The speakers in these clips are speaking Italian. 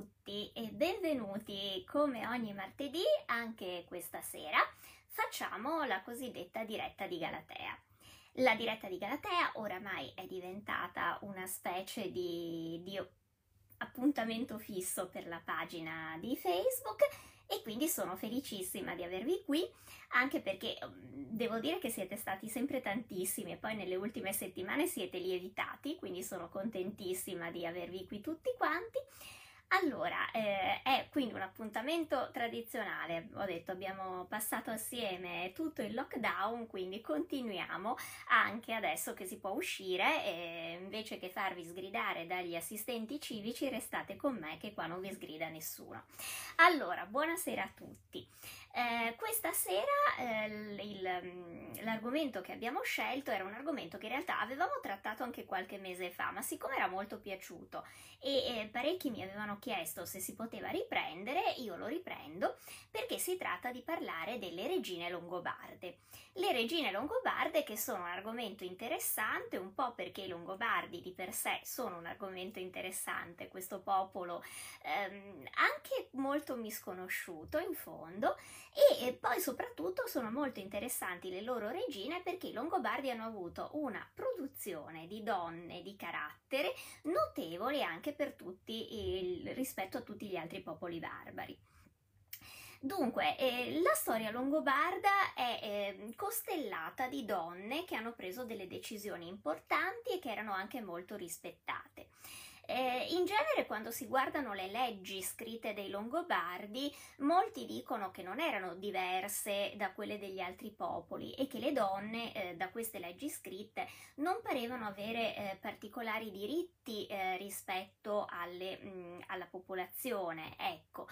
tutti e benvenuti come ogni martedì anche questa sera facciamo la cosiddetta diretta di Galatea. La diretta di Galatea oramai è diventata una specie di, di appuntamento fisso per la pagina di Facebook e quindi sono felicissima di avervi qui anche perché mm, devo dire che siete stati sempre tantissimi e poi nelle ultime settimane siete lievitati, quindi sono contentissima di avervi qui tutti quanti allora, eh, è quindi un appuntamento tradizionale, ho detto abbiamo passato assieme tutto il lockdown, quindi continuiamo anche adesso che si può uscire e invece che farvi sgridare dagli assistenti civici restate con me che qua non vi sgrida nessuno. Allora, buonasera a tutti. Eh, questa sera eh, mm, l'argomento che abbiamo scelto era un argomento che in realtà avevamo trattato anche qualche mese fa, ma siccome era molto piaciuto e eh, parecchi mi avevano chiesto se si poteva riprendere, io lo riprendo perché si tratta di parlare delle regine longobarde. Le regine longobarde che sono un argomento interessante, un po' perché i longobardi di per sé sono un argomento interessante, questo popolo ehm, anche molto misconosciuto in fondo, e poi soprattutto sono molto interessanti le loro regine perché i Longobardi hanno avuto una produzione di donne di carattere notevole anche per tutti il, rispetto a tutti gli altri popoli barbari. Dunque, eh, la storia longobarda è eh, costellata di donne che hanno preso delle decisioni importanti e che erano anche molto rispettate. Eh, in genere quando si guardano le leggi scritte dei Longobardi, molti dicono che non erano diverse da quelle degli altri popoli e che le donne eh, da queste leggi scritte non parevano avere eh, particolari diritti eh, rispetto alle, mh, alla popolazione. Ecco.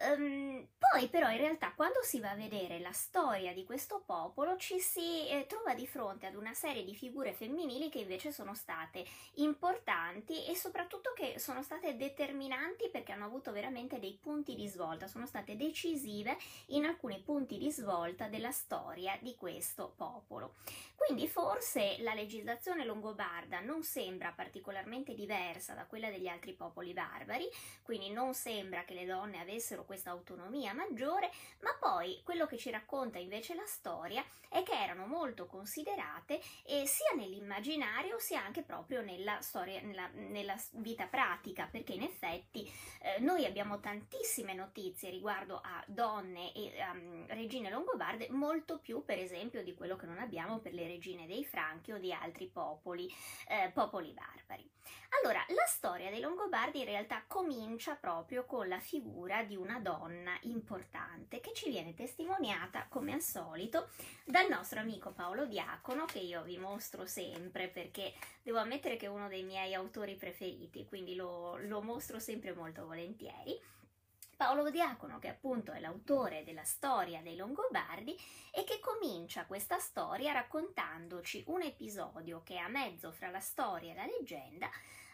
Um, poi però in realtà quando si va a vedere la storia di questo popolo ci si eh, trova di fronte ad una serie di figure femminili che invece sono state importanti e soprattutto che sono state determinanti perché hanno avuto veramente dei punti di svolta, sono state decisive in alcuni punti di svolta della storia di questo popolo. Quindi forse la legislazione longobarda non sembra particolarmente diversa da quella degli altri popoli barbari, quindi non sembra che le donne avessero questa autonomia maggiore, ma poi quello che ci racconta invece la storia è che erano molto considerate eh, sia nell'immaginario sia anche proprio nella storia, nella, nella vita pratica, perché in effetti eh, noi abbiamo tantissime notizie riguardo a donne e um, regine longobarde, molto più per esempio di quello che non abbiamo per le regine dei Franchi o di altri popoli, eh, popoli barbari. Allora, la storia dei Longobardi in realtà comincia proprio con la figura di una donna importante che ci viene testimoniata, come al solito, dal nostro amico Paolo Diacono, che io vi mostro sempre perché devo ammettere che è uno dei miei autori preferiti, quindi lo, lo mostro sempre molto volentieri. Paolo Diacono, che appunto è l'autore della storia dei Longobardi e che comincia questa storia raccontandoci un episodio che è a mezzo fra la storia e la leggenda,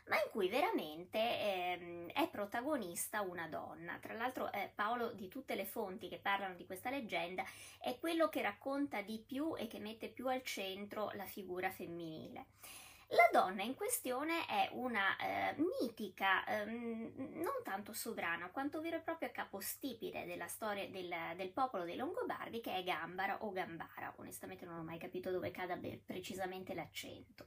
ma in cui veramente ehm, è protagonista una donna. Tra l'altro eh, Paolo di tutte le fonti che parlano di questa leggenda è quello che racconta di più e che mette più al centro la figura femminile. La donna in questione è una eh, mitica, ehm, non tanto sovrana, quanto vero e proprio capostipite della storia del, del, popolo dei Longobardi, che è Gambara o Gambara. Onestamente non ho mai capito dove cada precisamente l'accento.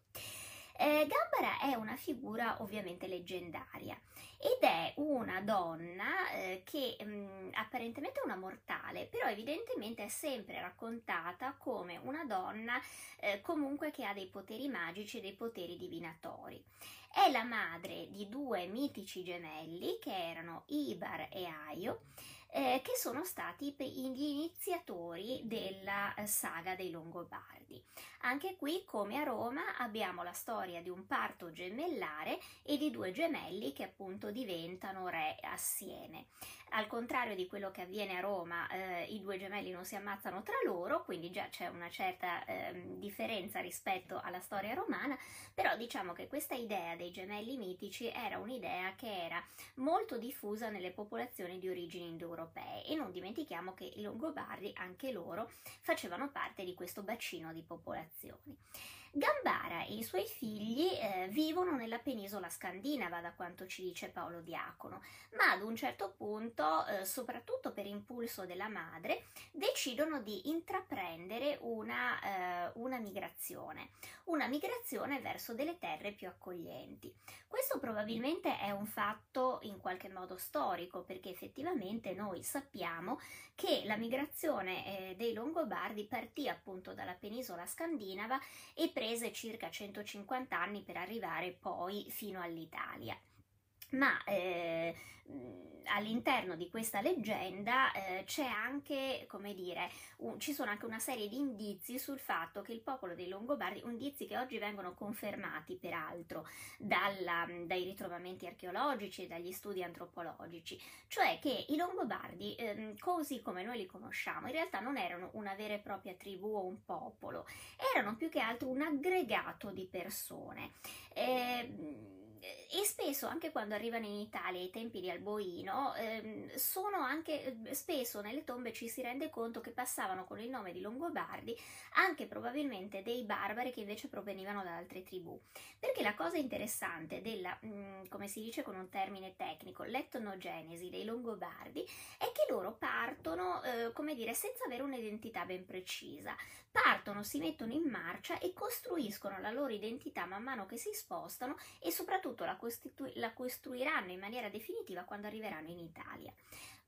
Eh, Gambara è una figura ovviamente leggendaria ed è una donna eh, che mh, mm, apparentemente è una mortale, però evidentemente è sempre raccontata come una donna eh, comunque che ha dei poteri magici e dei poteri divinatori. È la madre di due mitici gemelli che erano Ibar e Aio eh, che sono stati gli iniziatori della eh, saga dei Longobardi. Anche qui, come a Roma, abbiamo la storia di un parto gemellare e di due gemelli che appunto diventano re assieme. Al contrario di quello che avviene a Roma, eh, i due gemelli non si ammazzano tra loro, quindi già c'è una certa eh, differenza rispetto alla storia romana, però diciamo che questa idea dei gemelli mitici era un'idea che era molto diffusa nelle popolazioni di origini indoeuropee e non dimentichiamo che i Longobardi, anche loro, facevano parte di questo bacino di popolazioni. Gambara e i suoi figli eh, vivono nella penisola scandinava, da quanto ci dice Paolo Diacono, ma ad un certo punto, eh, soprattutto per impulso della madre, decidono di intraprendere una, eh, una migrazione, una migrazione verso delle terre più accoglienti. Questo probabilmente è un fatto in qualche modo storico, perché effettivamente noi sappiamo che la migrazione eh, dei Longobardi partì appunto dalla penisola scandinava e prese circa 150 anni per arrivare poi fino all'Italia ma eh, all'interno di questa leggenda eh, c'è anche, come dire, un, ci sono anche una serie di indizi sul fatto che il popolo dei Longobardi, indizi che oggi vengono confermati peraltro dalla, dai ritrovamenti archeologici e dagli studi antropologici, cioè che i Longobardi, eh, così come noi li conosciamo, in realtà non erano una vera e propria tribù o un popolo, erano più che altro un aggregato di persone. Eh, e spesso anche quando arrivano in Italia ai tempi di Alboino, ehm, sono anche spesso nelle tombe ci si rende conto che passavano con il nome di Longobardi anche probabilmente dei barbari che invece provenivano da altre tribù. Perché la cosa interessante della, mh, mm, come si dice con un termine tecnico, l'etnogenesi dei Longobardi è che loro partono, eh, come dire, senza avere un'identità ben precisa. Partono, si mettono in marcia e costruiscono la loro identità man mano che si spostano e soprattutto la, costitu- la costruiranno in maniera definitiva quando arriveranno in Italia.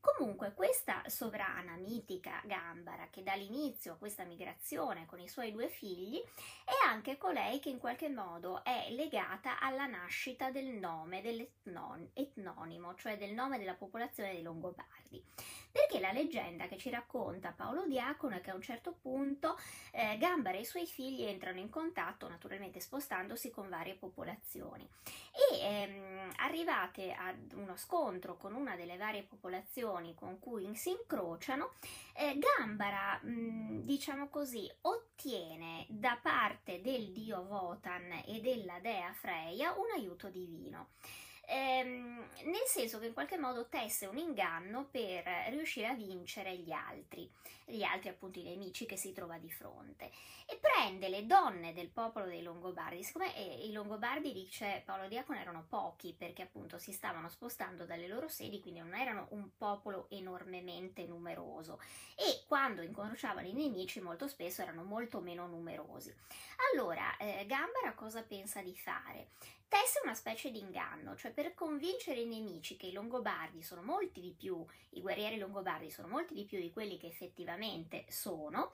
Comunque questa sovrana mitica Gambara che dà l'inizio a questa migrazione con i suoi due figli è anche colei che in qualche modo è legata alla nascita del nome dell'etnonimo, cioè del nome della popolazione dei Longobardi. Perché la leggenda che ci racconta Paolo Diacono è che a un certo punto eh, Gambara e i suoi figli entrano in contatto, naturalmente spostandosi con varie popolazioni. E ehm, arrivate ad uno scontro con una delle varie popolazioni con cui si incrociano, eh, Gambara, mh, mm, diciamo così, ottiene da parte del dio Votan e della dea Freya un aiuto divino ehm, nel senso che in qualche modo tesse un inganno per riuscire a vincere gli altri, gli altri appunto i nemici che si trova di fronte, e prende le donne del popolo dei Longobardi, siccome eh, i Longobardi, dice Paolo Diacono, erano pochi perché appunto si stavano spostando dalle loro sedi, quindi non erano un popolo enormemente numeroso e quando incrociavano i nemici molto spesso erano molto meno numerosi. Allora, eh, Gambara cosa pensa di fare? tesse una specie di inganno, cioè per convincere i nemici che i Longobardi sono molti di più, i guerrieri Longobardi sono molti di più di quelli che effettivamente sono,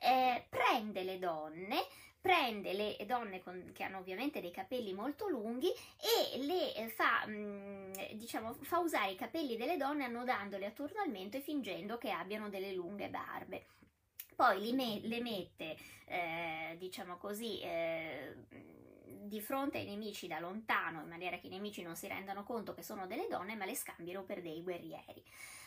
eh, prende le donne, prende le donne con, che hanno ovviamente dei capelli molto lunghi e le eh, fa, mh, mm, diciamo, fa usare i capelli delle donne annodandoli attorno al mento e fingendo che abbiano delle lunghe barbe. Poi me- le mette, eh, diciamo così, eh, di fronte ai nemici da lontano, in maniera che i nemici non si rendano conto che sono delle donne, ma le scambiano per dei guerrieri.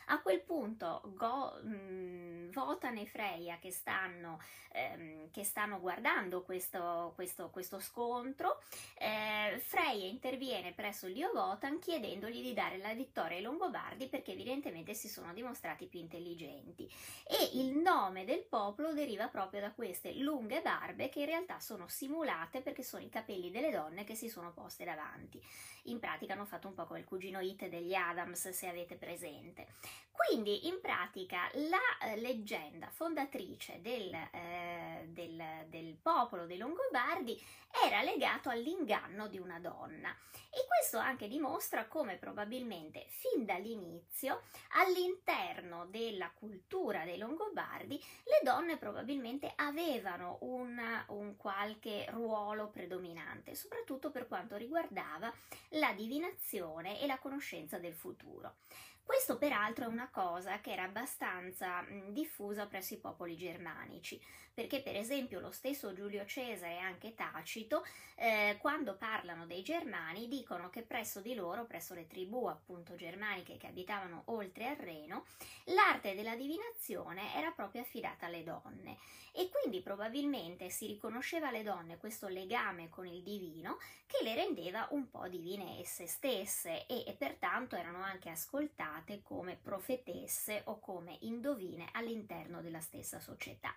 A quel punto Go, mh, mm, Votan e Freya che stanno, ehm, che stanno guardando questo, questo, questo scontro, eh, Freya interviene presso il dio Votan chiedendogli di dare la vittoria ai Longobardi perché evidentemente si sono dimostrati più intelligenti e il nome del popolo deriva proprio da queste lunghe barbe che in realtà sono simulate perché sono i capelli delle donne che si sono poste davanti. In pratica hanno fatto un po' come il cugino It degli Adams se avete presente. Quindi in pratica la eh, leggenda fondatrice del, eh, del, del popolo dei Longobardi era legato all'inganno di una donna e questo anche dimostra come probabilmente fin dall'inizio all'interno della cultura dei Longobardi le donne probabilmente avevano una, un qualche ruolo predominante, soprattutto per quanto riguardava la divinazione e la conoscenza del futuro. Questo peraltro è una cosa che era abbastanza diffusa presso i popoli germanici, perché per esempio lo stesso Giulio Cesare e anche Tacito, eh, quando parlano dei germani, dicono che presso di loro, presso le tribù appunto germaniche che abitavano oltre al Reno, l'arte della divinazione era proprio affidata alle donne e quindi probabilmente si riconosceva alle donne questo legame con il divino che le rendeva un po' divine esse stesse e, e pertanto erano anche ascoltate come profetesse o come indovine all'interno della stessa società.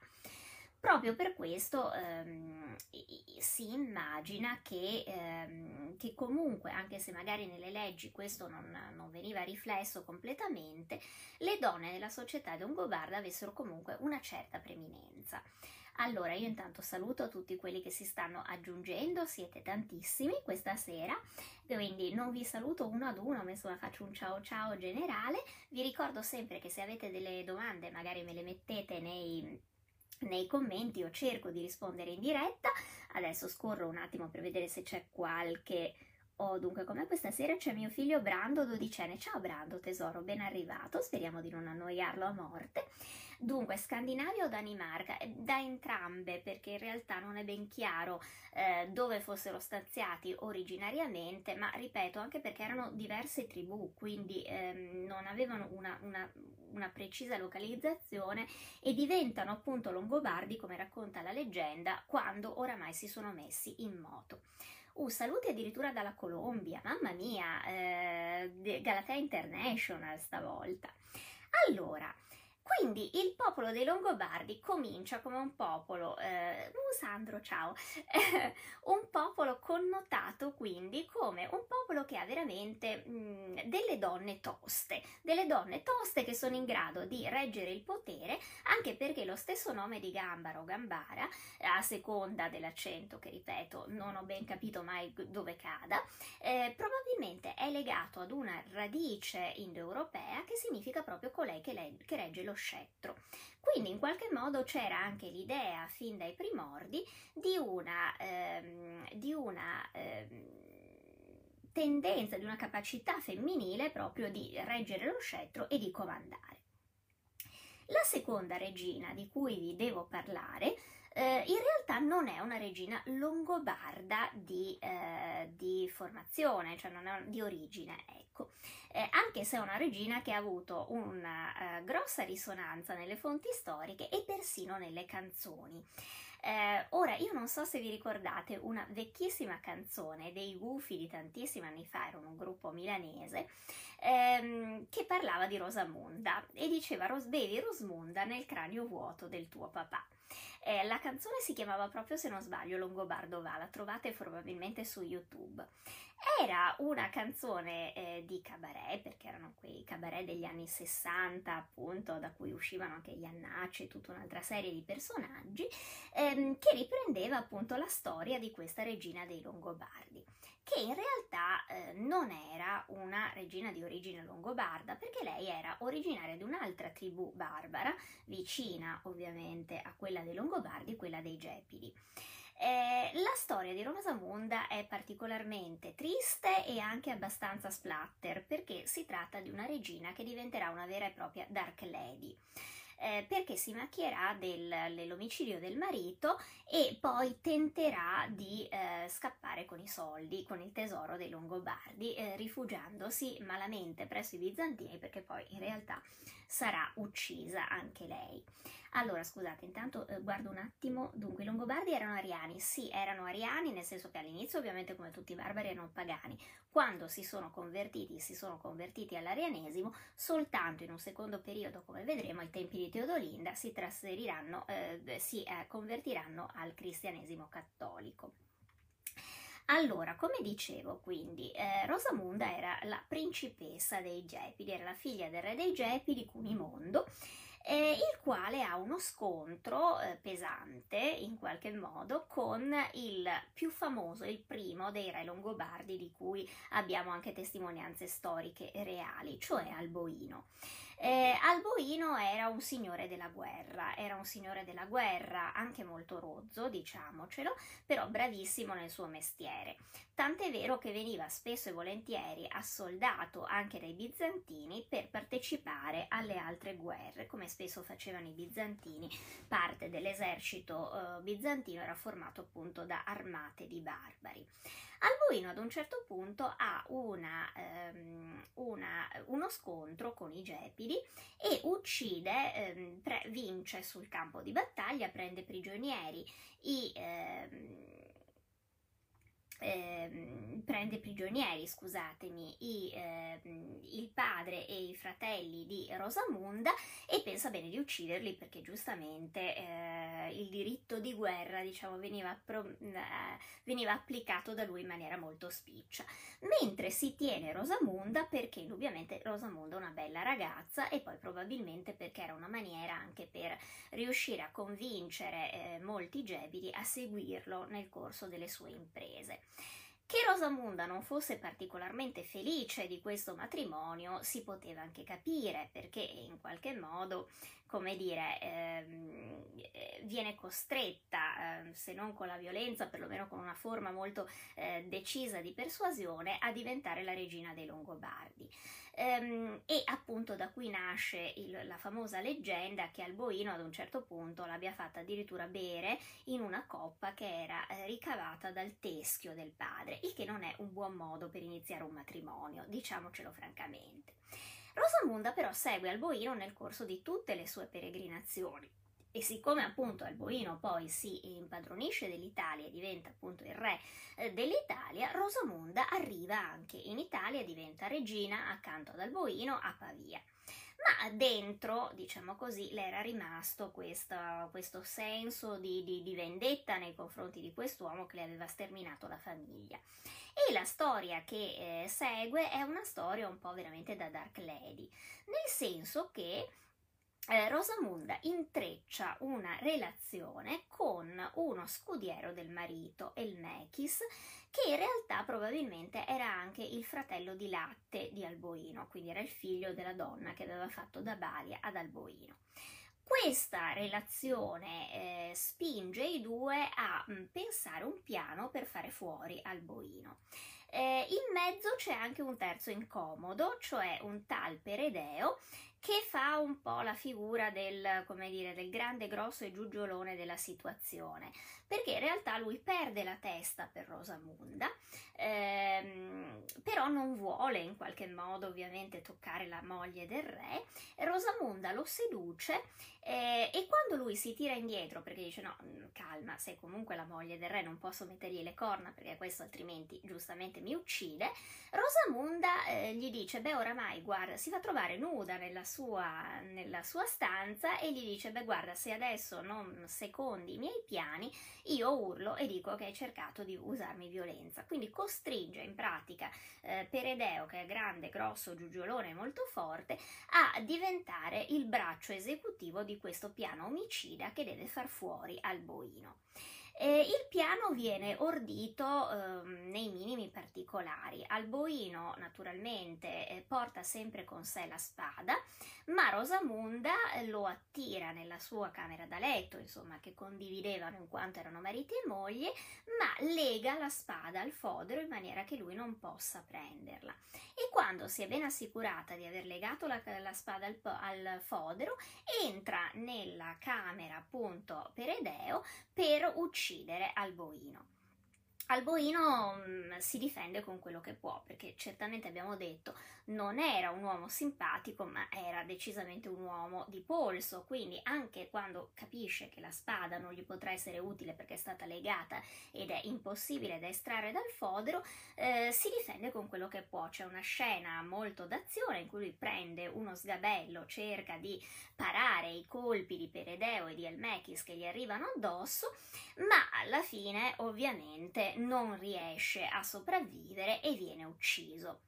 Proprio per questo ehm, si immagina che, ehm, che, comunque, anche se magari nelle leggi questo non, non, veniva riflesso completamente, le donne nella società longobarda avessero comunque una certa preminenza. Allora, io intanto saluto tutti quelli che si stanno aggiungendo, siete tantissimi questa sera, quindi non vi saluto uno ad uno, ma insomma faccio un ciao ciao generale. Vi ricordo sempre che se avete delle domande magari me le mettete nei nei commenti io cerco di rispondere in diretta. Adesso scorro un attimo per vedere se c'è qualche Oh, dunque, come questa sera c'è mio figlio Brando, dodicenne. Ciao Brando, tesoro, ben arrivato. Speriamo di non annoiarlo a morte. Dunque, Scandinavia o Danimarca? Eh, da entrambe, perché in realtà non è ben chiaro eh, dove fossero stanziati originariamente, ma ripeto, anche perché erano diverse tribù, quindi ehm, non avevano una, una, una precisa localizzazione e diventano appunto longobardi, come racconta la leggenda, quando oramai si sono messi in moto. Uh, saluti addirittura dalla Colombia, mamma mia, eh, Galatea International stavolta. Allora, quindi il popolo dei Longobardi comincia come un popolo, eh, Sandro, ciao, un popolo connotato quindi come un popolo che ha veramente mh, delle donne toste, delle donne toste che sono in grado di reggere il potere, anche perché lo stesso nome di Gambara o Gambara, a seconda dell'accento che ripeto non ho ben capito mai dove cada, eh, probabilmente è legato ad una radice indoeuropea che significa proprio colei che, le- che regge lo scettro. Quindi in qualche modo c'era anche l'idea, fin dai primordi, di una, ehm, di una ehm, tendenza, di una capacità femminile proprio di reggere lo scettro e di comandare. La seconda regina di cui vi devo parlare eh, in realtà non è una regina longobarda di, eh, di formazione, cioè non è di origine, ecco. Eh, anche se è una regina che ha avuto una uh, grossa risonanza nelle fonti storiche e persino nelle canzoni. Eh, ora, io non so se vi ricordate una vecchissima canzone dei Gufi di tantissimi anni fa, era un gruppo milanese, ehm, che parlava di Rosamunda e diceva bevi Rosmunda nel cranio vuoto del tuo papà. Eh, la canzone si chiamava proprio, se non sbaglio, Longobardo va, la trovate probabilmente su YouTube. Era una canzone eh, di cabaret, perché erano quei cabaret degli anni 60, appunto, da cui uscivano anche gli annacci e tutta un'altra serie di personaggi, ehm, che riprendeva appunto la storia di questa regina dei Longobardi che in realtà eh, non era una regina di origine longobarda, perché lei era originaria di un'altra tribù barbara, vicina ovviamente a quella dei Longobardi, quella dei Gepidi. Eh, la storia di Rosamunda è particolarmente triste e anche abbastanza splatter perché si tratta di una regina che diventerà una vera e propria Dark Lady eh, perché si macchierà del, dell'omicidio del marito e poi tenterà di eh, scappare con i soldi, con il tesoro dei Longobardi, eh, rifugiandosi malamente presso i bizantini perché poi in realtà sarà uccisa anche lei. Allora, scusate, intanto eh, guardo un attimo. Dunque, i Longobardi erano ariani? Sì, erano ariani, nel senso che all'inizio, ovviamente, come tutti i barbari, erano pagani. Quando si sono convertiti, si sono convertiti all'arianesimo, soltanto in un secondo periodo, come vedremo, ai tempi di Teodolinda, si trasferiranno, eh, si eh, convertiranno al cristianesimo cattolico. Allora, come dicevo, quindi, eh, Rosamunda era la principessa dei Gepidi, era la figlia del re dei Gepidi, Cunimondo, eh, il quale ha uno scontro eh, pesante in qualche modo con il più famoso, il primo dei re longobardi di cui abbiamo anche testimonianze storiche reali, cioè Alboino. Eh, Alboino era un signore della guerra, era un signore della guerra anche molto rozzo, diciamocelo, però bravissimo nel suo mestiere. Tant'è vero che veniva spesso e volentieri assoldato anche dai bizantini per partecipare alle altre guerre, come spesso facevano i bizantini. Parte dell'esercito eh, bizantino era formato appunto da armate di barbari. Alboino ad un certo punto ha una, um, una, uno scontro con i Gepidi e uccide, um, pre- vince sul campo di battaglia, prende prigionieri i... Um, eh, prende prigionieri, scusatemi, i, eh, il padre e i fratelli di Rosamunda e pensa bene di ucciderli perché giustamente eh, il diritto di guerra diciamo, veniva, pro, eh, veniva applicato da lui in maniera molto spiccia. Mentre si tiene Rosamunda perché indubbiamente Rosamunda è una bella ragazza e poi probabilmente perché era una maniera anche per riuscire a convincere eh, molti gebidi a seguirlo nel corso delle sue imprese. Che Rosamunda non fosse particolarmente felice di questo matrimonio si poteva anche capire perché in qualche modo, come dire, ehm, viene costretta, eh, se non con la violenza, perlomeno con una forma molto eh, decisa di persuasione, a diventare la regina dei Longobardi. Ehm, e appunto da qui nasce il, la famosa leggenda che Alboino ad un certo punto l'abbia fatta addirittura bere in una coppa che era eh, ricavata dal teschio del padre, il che non è un buon modo per iniziare un matrimonio, diciamocelo francamente. Rosamunda però segue Alboino nel corso di tutte le sue peregrinazioni e siccome appunto Alboino poi si impadronisce dell'Italia e diventa appunto il re eh, dell'Italia, Rosamunda arriva anche in Italia e diventa regina accanto ad Alboino a Pavia. Ma dentro, diciamo così, le era rimasto questo, questo senso di, di, di vendetta nei confronti di quest'uomo che le aveva sterminato la famiglia. E la storia che eh, segue è una storia un po' veramente da Dark Lady, nel senso che eh, Rosamunda intreccia una relazione con uno scudiero del marito, Elmechis, che in realtà probabilmente era anche il fratello di latte di Alboino, quindi era il figlio della donna che aveva fatto da Balia ad Alboino. Questa relazione eh, spinge i due a mh, mm, pensare un piano per fare fuori Alboino. Eh, in mezzo c'è anche un terzo incomodo, cioè un tal Peredeo che fa un po' la figura del, come dire, del grande grosso e giugiolone della situazione, perché in realtà lui perde la testa per Rosamunda, ehm, però non vuole in qualche modo ovviamente toccare la moglie del re, Rosamunda lo seduce eh, e quando lui si tira indietro perché dice no, mm, calma, sei comunque la moglie del re, non posso mettergli le corna perché questo altrimenti giustamente mi uccide, Rosamunda eh, gli dice beh oramai guarda, si fa trovare nuda nella sua, nella sua stanza e gli dice beh guarda se adesso non secondi i miei piani io urlo e dico che hai cercato di usarmi violenza, quindi costringe in pratica eh, Peredeo che è grande, grosso, giugiolone molto forte a diventare il braccio esecutivo di questo piano omicida che deve far fuori Alboino. Eh, il piano viene ordito eh, nei minimi particolari. Alboino naturalmente eh, porta sempre con sé la spada, ma Rosamunda eh, lo attira nella sua camera da letto, insomma, che condividevano in quanto erano marito e moglie, ma lega la spada al fodero in maniera che lui non possa prenderla. E quando si è ben assicurata di aver legato la, la spada al, al fodero, entra nella camera appunto per Edeo per uccidere Alboino. Alboino mh, mm, si difende con quello che può, perché certamente abbiamo detto non era un uomo simpatico, ma era decisamente un uomo di polso, quindi anche quando capisce che la spada non gli potrà essere utile perché è stata legata ed è impossibile da estrarre dal fodero, eh, si difende con quello che può. C'è una scena molto d'azione in cui lui prende uno sgabello, cerca di parare i colpi di Peredeo e di Elmechis che gli arrivano addosso, ma alla fine ovviamente non riesce a sopravvivere e viene ucciso.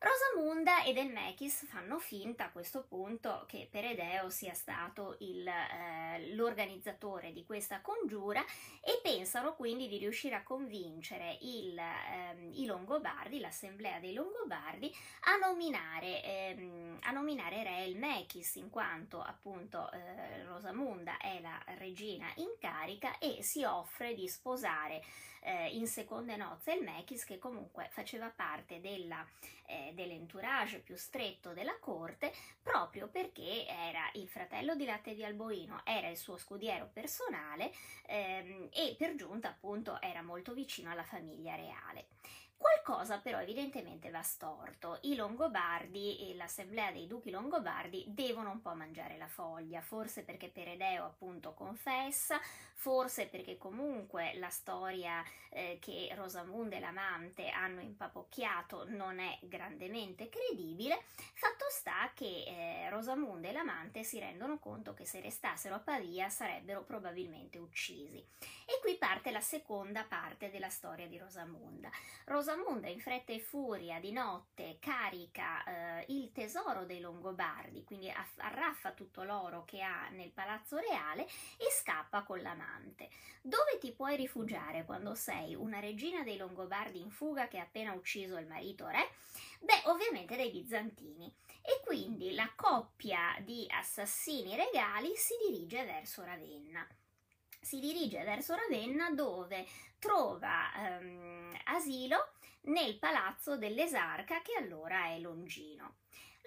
Rosamunda ed Elmechis fanno finta a questo punto che Peredeo sia stato il, eh, l'organizzatore di questa congiura e pensano quindi di riuscire a convincere il, eh, i Longobardi, l'assemblea dei Longobardi, a nominare, ehm, a nominare re Elmechis in quanto appunto eh, Rosamunda è la regina in carica e si offre di sposare eh, in seconde nozze il Mechis che comunque faceva parte della, eh, dell'entourage più stretto della corte proprio perché era il fratello di latte di Alboino, era il suo scudiero personale ehm, e per giunta appunto era molto vicino alla famiglia reale. Qualcosa però evidentemente va storto. I Longobardi e l'assemblea dei duchi Longobardi devono un po' mangiare la foglia, forse perché Peredeo appunto confessa, forse perché comunque la storia eh, che Rosamunda e l'amante hanno impapocchiato non è grandemente credibile. Fatto sta che eh, Rosamunda e l'amante si rendono conto che se restassero a Pavia sarebbero probabilmente uccisi. E qui parte la seconda parte della storia di Rosamunda. Rosamunda in fretta e furia di notte carica eh, il tesoro dei Longobardi, quindi arraffa tutto l'oro che ha nel palazzo reale e scappa con l'amante. Dove ti puoi rifugiare quando sei una regina dei Longobardi in fuga che ha appena ucciso il marito re? Beh, ovviamente dai bizantini. E quindi la coppia di assassini regali si dirige verso Ravenna si dirige verso Ravenna dove trova ehm, asilo nel palazzo dell'esarca che allora è Longino.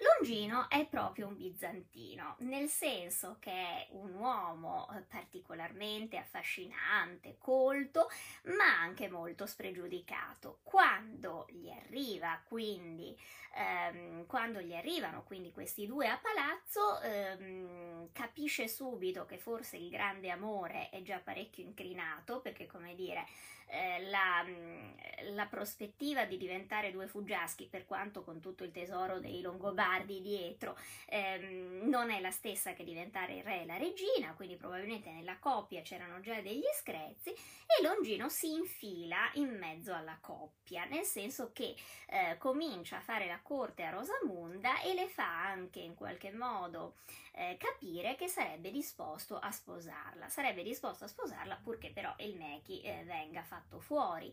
Longino è proprio un bizantino, nel senso che è un uomo eh, particolarmente affascinante, colto, ma anche molto spregiudicato. Quando gli arriva quindi, ehm, quando gli arrivano quindi questi due a palazzo, ehm, capisce subito che forse il grande amore è già parecchio incrinato, perché come dire, eh, la, mm, la, prospettiva di diventare due fuggiaschi, per quanto con tutto il tesoro dei Longobardi dietro, ehm, non è la stessa che diventare il re e la regina, quindi probabilmente nella coppia c'erano già degli screzi e Longino si infila in mezzo alla coppia, nel senso che eh, comincia a fare la corte a Rosamunda e le fa anche in qualche modo eh, capire che sarebbe disposto a sposarla, sarebbe disposto a sposarla purché però il Mechi eh, venga fatto fuori.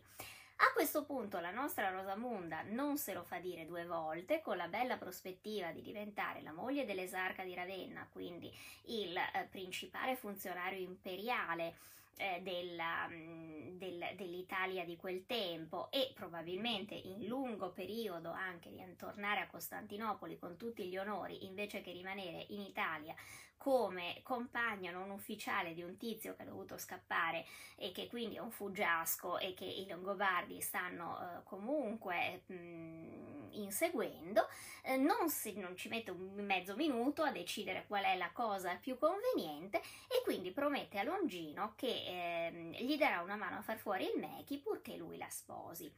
A questo punto la nostra Rosamunda non se lo fa dire due volte, con la bella prospettiva di diventare la moglie dell'esarca di Ravenna, quindi il eh, principale funzionario imperiale eh, della, mm, del, dell'Italia di quel tempo e probabilmente in lungo periodo anche di tornare a Costantinopoli con tutti gli onori invece che rimanere in Italia come compagno non ufficiale di un tizio che ha dovuto scappare e che quindi è un fuggiasco e che i Longobardi stanno eh, comunque mh, mm, inseguendo, eh, non, si, non, ci mette un mezzo minuto a decidere qual è la cosa più conveniente e quindi promette a Longino che eh, gli darà una mano a far fuori il Mechi purché lui la sposi.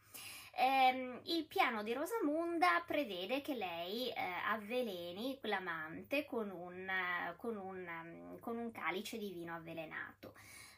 Eh, il piano di Rosamunda prevede che lei eh, avveleni l'amante con un, con, un, um, con un calice di vino avvelenato.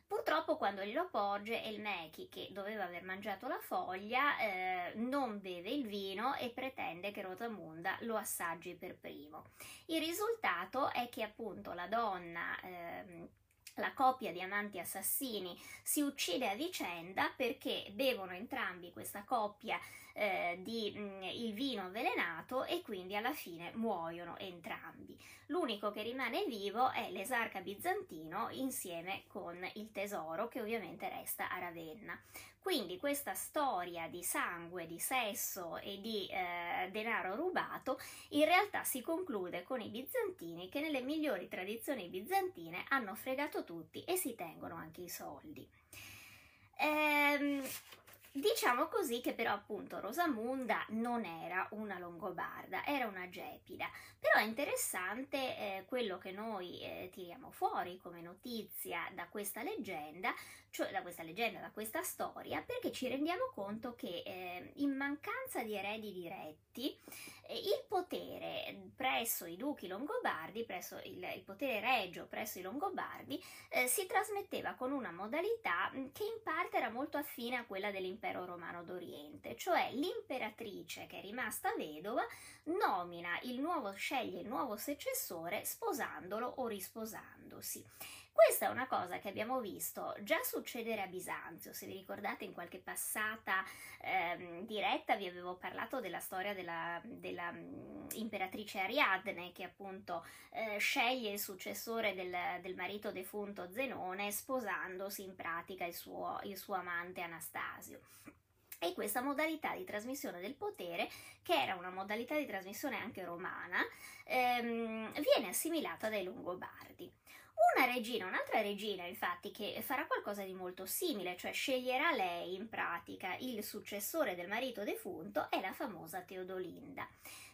Purtroppo quando glielo porge il Mechi, che doveva aver mangiato la foglia, eh, non beve il vino e pretende che Rosamunda lo assaggi per primo. Il risultato è che appunto la donna... Eh, la coppia di amanti assassini si uccide a vicenda perché bevono entrambi questa coppia eh, di mh, mm, il vino avvelenato e quindi alla fine muoiono entrambi. L'unico che rimane vivo è l'esarca bizantino insieme con il tesoro che ovviamente resta a Ravenna. Quindi questa storia di sangue, di sesso e di eh, denaro rubato in realtà si conclude con i bizantini che nelle migliori tradizioni bizantine hanno fregato tutti e si tengono anche i soldi. Ehm, Diciamo così che però appunto Rosamunda non era una longobarda, era una gepida, però è interessante eh, quello che noi eh, tiriamo fuori come notizia da questa leggenda, cioè da questa leggenda, da questa storia, perché ci rendiamo conto che eh, in mancanza di eredi diretti, eh, il potere presso i duchi longobardi, presso il, il potere regio presso i longobardi, eh, si trasmetteva con una modalità che in parte era molto affine a quella dell'impero romano d'Oriente, cioè l'imperatrice che è rimasta vedova nomina il nuovo, sceglie il nuovo successore sposandolo o risposandosi. Questa è una cosa che abbiamo visto già succedere a Bisanzio, se vi ricordate in qualche passata ehm, diretta vi avevo parlato della storia della, della imperatrice Ariadne che appunto eh, sceglie il successore del, del, marito defunto Zenone sposandosi in pratica il suo, il suo amante Anastasio e questa modalità di trasmissione del potere, che era una modalità di trasmissione anche romana, ehm, viene assimilata dai Longobardi. Una regina, un'altra regina infatti che farà qualcosa di molto simile, cioè sceglierà lei in pratica il successore del marito defunto, è la famosa Teodolinda.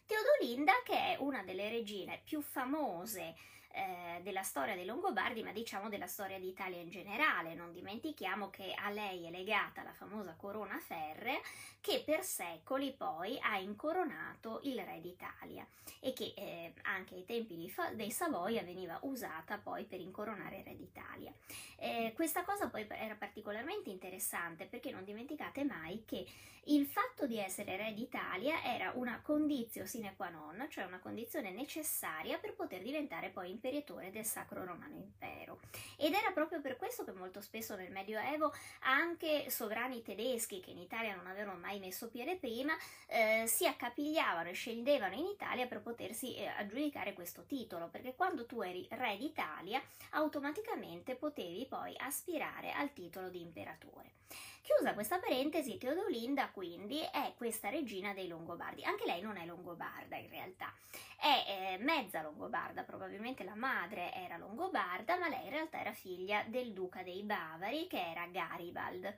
Teodolinda che è una delle regine più famose eh, della storia dei Longobardi, ma diciamo della storia d'Italia in generale. Non dimentichiamo che a lei è legata la famosa corona ferrea che per secoli poi ha incoronato il re d'Italia e che eh, anche ai tempi dei Savoia veniva usata poi per incoronare il re d'Italia. Eh, questa cosa poi era particolarmente interessante perché non dimenticate mai che il fatto di essere re d'Italia era una condizio sine qua non, cioè una condizione necessaria per poter diventare poi imperatore del Sacro Romano Impero. Ed era proprio per questo che molto spesso nel Medioevo anche sovrani tedeschi che in Italia non avevano mai messo piede prima eh, si accapigliavano e scendevano in Italia per potersi eh, aggiudicare questo titolo, perché quando tu eri re d'Italia automaticamente potevi poi aspirare al titolo di imperatore. Chiusa questa parentesi, Teodolinda quindi è questa regina dei Longobardi. Anche lei non è longobarda in realtà, è eh, mezza longobarda, probabilmente la madre era longobarda, ma lei in realtà era figlia del duca dei Bavari che era Garibald.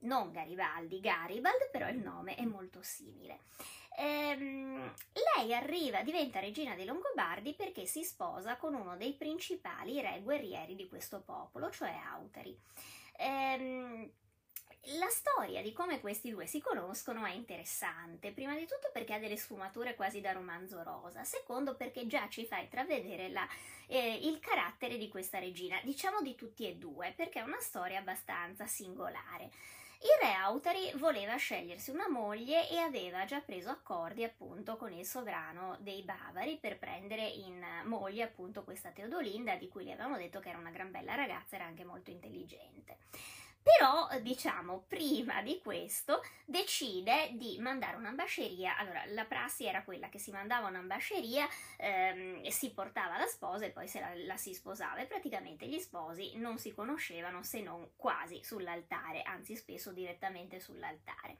Non Garibaldi, Garibald, però il nome è molto simile. Ehm, lei arriva, diventa regina dei Longobardi perché si sposa con uno dei principali re guerrieri di questo popolo, cioè Autari. Ehm, la storia di come questi due si conoscono è interessante, prima di tutto perché ha delle sfumature quasi da romanzo rosa, secondo perché già ci fa intravedere la, eh, il carattere di questa regina, diciamo di tutti e due, perché è una storia abbastanza singolare. Il re Autari voleva scegliersi una moglie e aveva già preso accordi appunto con il sovrano dei Bavari per prendere in moglie appunto questa Teodolinda di cui gli avevamo detto che era una gran bella ragazza, era anche molto intelligente. Però, diciamo, prima di questo decide di mandare un'ambasceria. Allora, la prassi era quella che si mandava un'ambasceria, ehm, si portava la sposa e poi se la, la si sposava. E praticamente gli sposi non si conoscevano se non quasi sull'altare, anzi spesso direttamente sull'altare.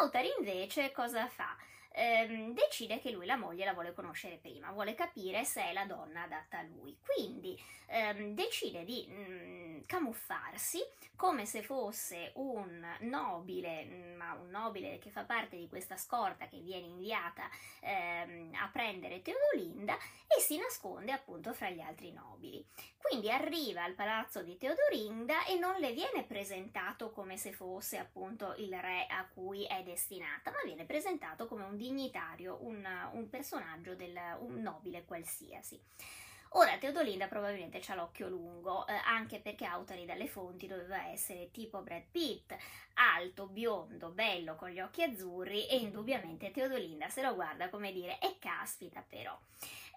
Autari invece cosa fa? ehm, decide che lui la moglie la vuole conoscere prima, vuole capire se è la donna adatta a lui. Quindi ehm, decide di mh, mm, camuffarsi come se fosse un nobile, mm, ma un nobile che fa parte di questa scorta che viene inviata ehm, a prendere Teodolinda e si nasconde appunto fra gli altri nobili. Quindi arriva al palazzo di Teodorinda e non le viene presentato come se fosse appunto il re a cui è destinata, ma viene presentato come un dignitario, un, un personaggio, del, un nobile qualsiasi. Ora Teodolinda probabilmente ha l'occhio lungo, eh, anche perché Autori dalle fonti doveva essere tipo Brad Pitt, alto, biondo, bello, con gli occhi azzurri e indubbiamente Teodolinda se lo guarda come dire, e caspita però.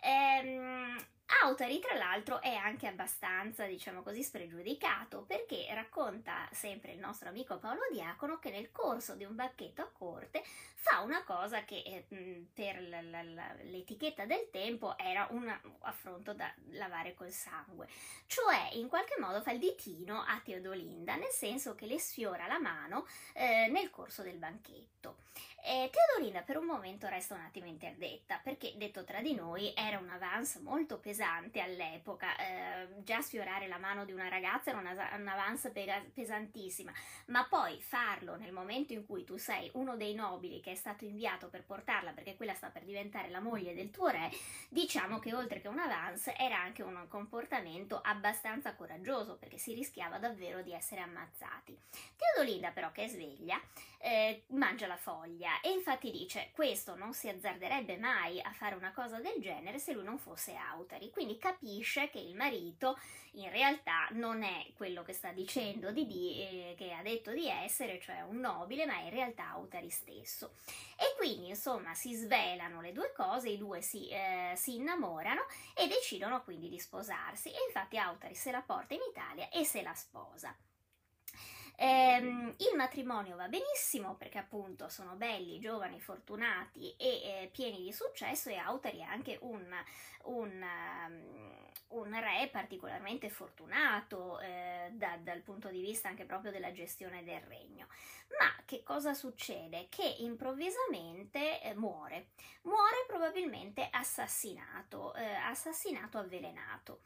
Ehm, Autori, tra l'altro, è anche abbastanza, diciamo così, spregiudicato perché racconta sempre il nostro amico Paolo Diacono che nel corso di un bacchetto a corte fa una cosa che eh, per l- l- l'etichetta del tempo era un affronto da lavare col sangue, cioè in qualche modo fa il ditino a Teodolinda, nel senso che le sfiora la mano eh, nel corso del banchetto. E Teodolinda per un momento resta un attimo interdetta, perché detto tra di noi era un avance molto pesante all'epoca, eh, già sfiorare la mano di una ragazza era un avance pesantissima, ma poi farlo nel momento in cui tu sei uno dei nobili che è stato inviato per portarla, perché quella sta per diventare la moglie del tuo re, diciamo che oltre che un avance era anche un comportamento abbastanza coraggioso, perché si rischiava davvero di essere ammazzati. Teodolinda però che è sveglia, eh, mangia la foglia e infatti dice questo non si azzarderebbe mai a fare una cosa del genere se lui non fosse Autari, quindi capisce che il marito in realtà non è quello che sta dicendo di, di eh, che ha detto di essere, cioè un nobile, ma è in realtà Autari stesso. E quindi insomma si svelano le due cose, i due si, eh, si innamorano e decidono quindi di sposarsi e infatti Autari se la porta in Italia e se la sposa. Ehm, il matrimonio va benissimo perché appunto sono belli, giovani, fortunati e eh, pieni di successo e Autari è anche un, un, um, un re particolarmente fortunato eh, da, dal punto di vista anche proprio della gestione del regno. Ma che cosa succede? Che improvvisamente eh, muore, muore probabilmente assassinato, eh, assassinato avvelenato.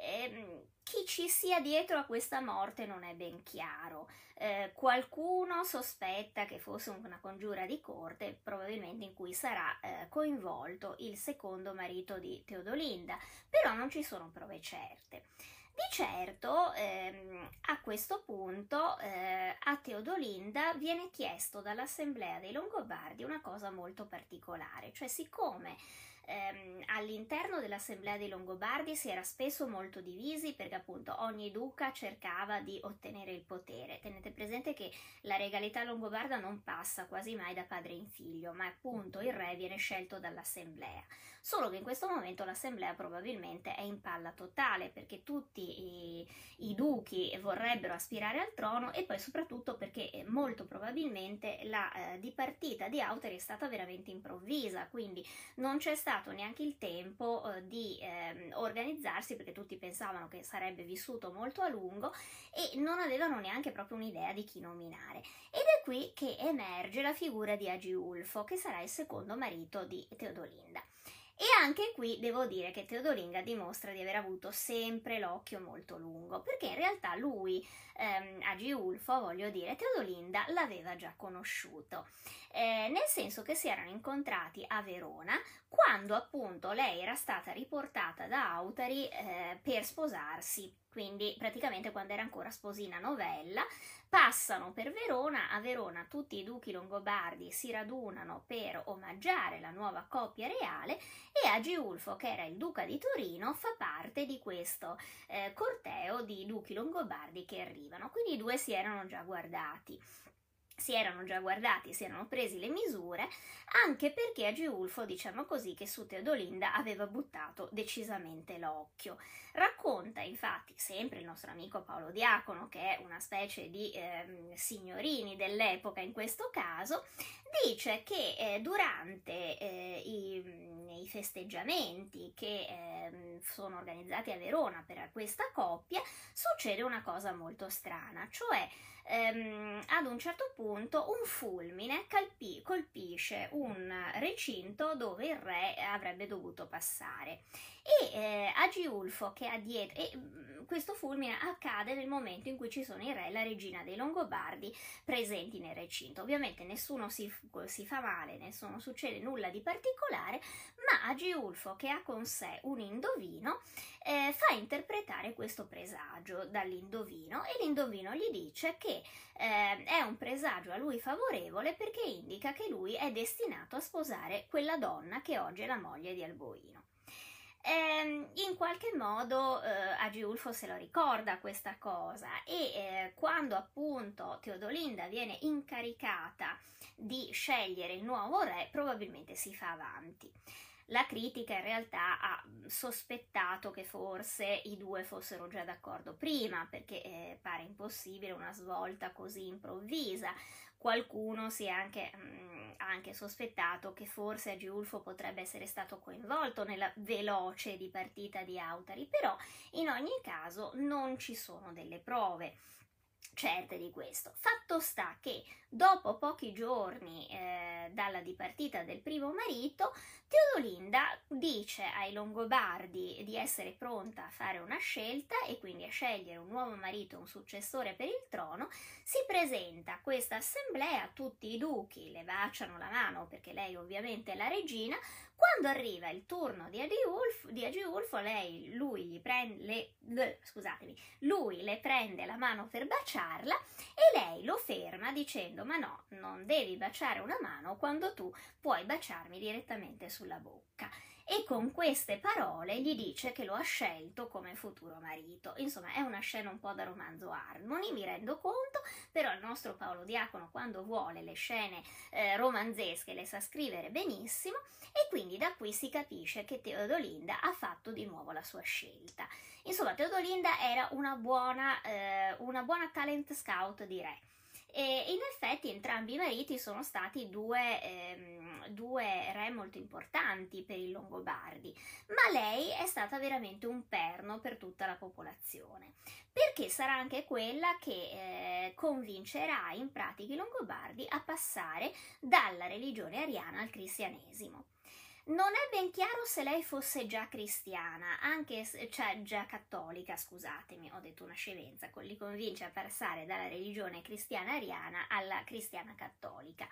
Eh, chi ci sia dietro a questa morte non è ben chiaro. Eh, qualcuno sospetta che fosse una congiura di corte, probabilmente in cui sarà eh, coinvolto il secondo marito di Teodolinda, però non ci sono prove certe. Di certo, ehm, a questo punto eh, a Teodolinda viene chiesto dall'Assemblea dei Longobardi una cosa molto particolare, cioè siccome ehm, all'interno dell'Assemblea dei Longobardi si era spesso molto divisi perché appunto ogni duca cercava di ottenere il potere. Tenete presente che la regalità longobarda non passa quasi mai da padre in figlio, ma appunto il re viene scelto dall'Assemblea. Solo che in questo momento l'Assemblea probabilmente è in palla totale perché tutti i, i duchi vorrebbero aspirare al trono e poi soprattutto perché eh, molto probabilmente la eh, dipartita di Auteri è stata veramente improvvisa, quindi non c'è stato neanche il tempo eh, di eh, organizzarsi perché tutti pensavano che sarebbe vissuto molto a lungo e non avevano neanche proprio un'idea di chi nominare. Ed è qui che emerge la figura di Agiulfo, che sarà il secondo marito di Teodolinda. E anche qui devo dire che Teodolinda dimostra di aver avuto sempre l'occhio molto lungo, perché in realtà lui, ehm, Agiulfo, voglio dire, Teodolinda l'aveva già conosciuto, eh, nel senso che si erano incontrati a Verona quando appunto lei era stata riportata da Autari eh, per sposarsi, quindi praticamente quando era ancora sposina novella, passano per Verona, a Verona tutti i duchi longobardi si radunano per omaggiare la nuova coppia reale e Agiulfo, che era il duca di Torino, fa parte di questo eh, corteo di duchi longobardi che arrivano, quindi i due si erano già guardati. Si erano già guardati, si erano presi le misure, anche perché Agiulfo, diciamo così, che su Teodolinda aveva buttato decisamente l'occhio. Racconta infatti sempre il nostro amico Paolo Diacono, che è una specie di eh, signorini dell'epoca in questo caso, dice che eh, durante eh, i, i, festeggiamenti che ehm, sono organizzati a Verona per questa coppia succede una cosa molto strana, cioè ehm, ad un certo punto un fulmine calpi- colpisce un recinto dove il re avrebbe dovuto passare e eh, Agiulfo che ha dietro e mm, questo fulmine accade nel momento in cui ci sono il re e la regina dei Longobardi presenti nel recinto ovviamente nessuno si, si fa male nessuno succede nulla di particolare ma Agiulfo che ha con sé un indovino eh, fa interpretare questo presagio dall'indovino e l'indovino gli dice che eh, è un presagio a lui favorevole perché indica che lui è destinato a sposare quella donna che oggi è la moglie di Alboino. Eh, in qualche modo eh, Agiulfo se lo ricorda questa cosa e eh, quando appunto Teodolinda viene incaricata di scegliere il nuovo re probabilmente si fa avanti. La critica in realtà ha sospettato che forse i due fossero già d'accordo prima, perché eh, pare impossibile una svolta così improvvisa. Qualcuno si è anche, mh, mm, anche sospettato che forse Agiulfo potrebbe essere stato coinvolto nella veloce dipartita di Autari, però in ogni caso non ci sono delle prove certe di questo. Fatto sta che dopo pochi giorni eh, dalla dipartita del primo marito, Teodolinda dice ai Longobardi di essere pronta a fare una scelta e quindi a scegliere un nuovo marito, un successore per il trono, si presenta a questa assemblea, tutti i duchi le baciano la mano perché lei ovviamente è la regina, quando arriva il turno di di Agiulfo lei, lui, prende, le, le, lui le prende la mano per baciarla e lei lo ferma dicendo ma no, non devi baciare una mano quando tu puoi baciarmi direttamente sulla bocca e con queste parole gli dice che lo ha scelto come futuro marito. Insomma, è una scena un po' da romanzo Harmony, mi rendo conto, però il nostro Paolo Diacono quando vuole le scene eh, romanzesche le sa scrivere benissimo e quindi da qui si capisce che Teodolinda ha fatto di nuovo la sua scelta. Insomma, Teodolinda era una buona, eh, una buona talent scout di re. E in effetti entrambi i mariti sono stati due, ehm, due, re molto importanti per i Longobardi, ma lei è stata veramente un perno per tutta la popolazione, perché sarà anche quella che eh, convincerà in pratica i Longobardi a passare dalla religione ariana al cristianesimo. Non è ben chiaro se lei fosse già cristiana, anche se, cioè già cattolica, scusatemi, ho detto una scemenza, li convince a passare dalla religione cristiana ariana alla cristiana cattolica.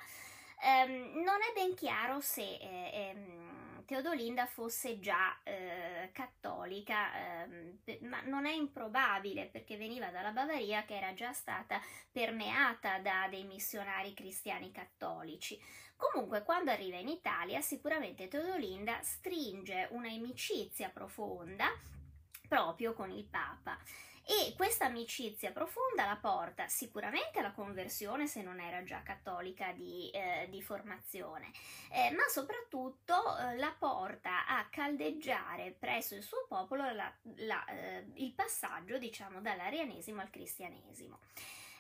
Um, non è ben chiaro se eh, ehm, Teodolinda fosse già eh, cattolica, ehm, ma non è improbabile perché veniva dalla Bavaria che era già stata permeata da dei missionari cristiani cattolici. Comunque, quando arriva in Italia, sicuramente Teodolinda stringe un'amicizia profonda proprio con il Papa e questa amicizia profonda la porta sicuramente alla conversione se non era già cattolica di, eh, di formazione, eh, ma soprattutto eh, la porta a caldeggiare presso il suo popolo la, la, eh, il passaggio diciamo dall'arianesimo al cristianesimo.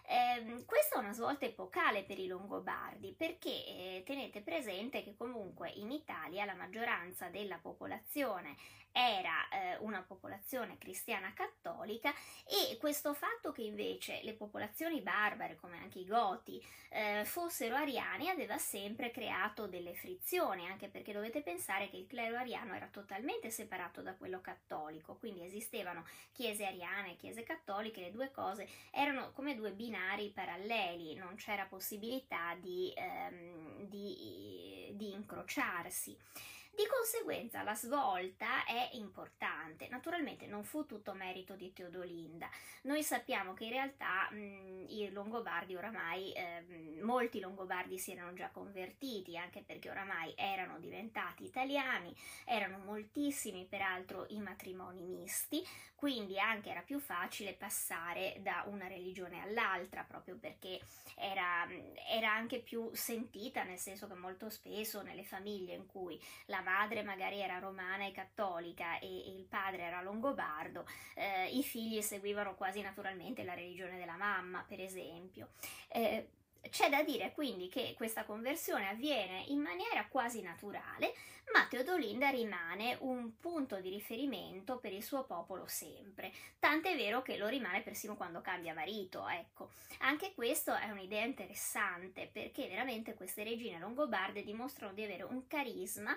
Eh, questa è una svolta epocale per i Longobardi perché eh, tenete presente che comunque in Italia la maggioranza della popolazione era eh, una popolazione cristiana cattolica e questo fatto che invece le popolazioni barbare come anche i goti eh, fossero ariani aveva sempre creato delle frizioni anche perché dovete pensare che il clero ariano era totalmente separato da quello cattolico quindi esistevano chiese ariane e chiese cattoliche le due cose erano come due binari paralleli non c'era possibilità di, ehm, di, di incrociarsi di conseguenza la svolta è importante. Naturalmente non fu tutto merito di Teodolinda. Noi sappiamo che in realtà mh, i Longobardi oramai, eh, molti Longobardi si erano già convertiti, anche perché oramai erano diventati italiani, erano moltissimi peraltro i matrimoni misti, quindi anche era più facile passare da una religione all'altra, proprio perché era, era anche più sentita, nel senso che molto spesso nelle famiglie in cui la madre magari era romana e cattolica e, e il padre era longobardo, eh, i figli seguivano quasi naturalmente la religione della mamma, per esempio. Eh, c'è da dire quindi che questa conversione avviene in maniera quasi naturale, ma Teodolinda rimane un punto di riferimento per il suo popolo sempre, tant'è vero che lo rimane persino quando cambia marito, ecco. Anche questo è un'idea interessante perché veramente queste regine longobarde dimostrano di avere un carisma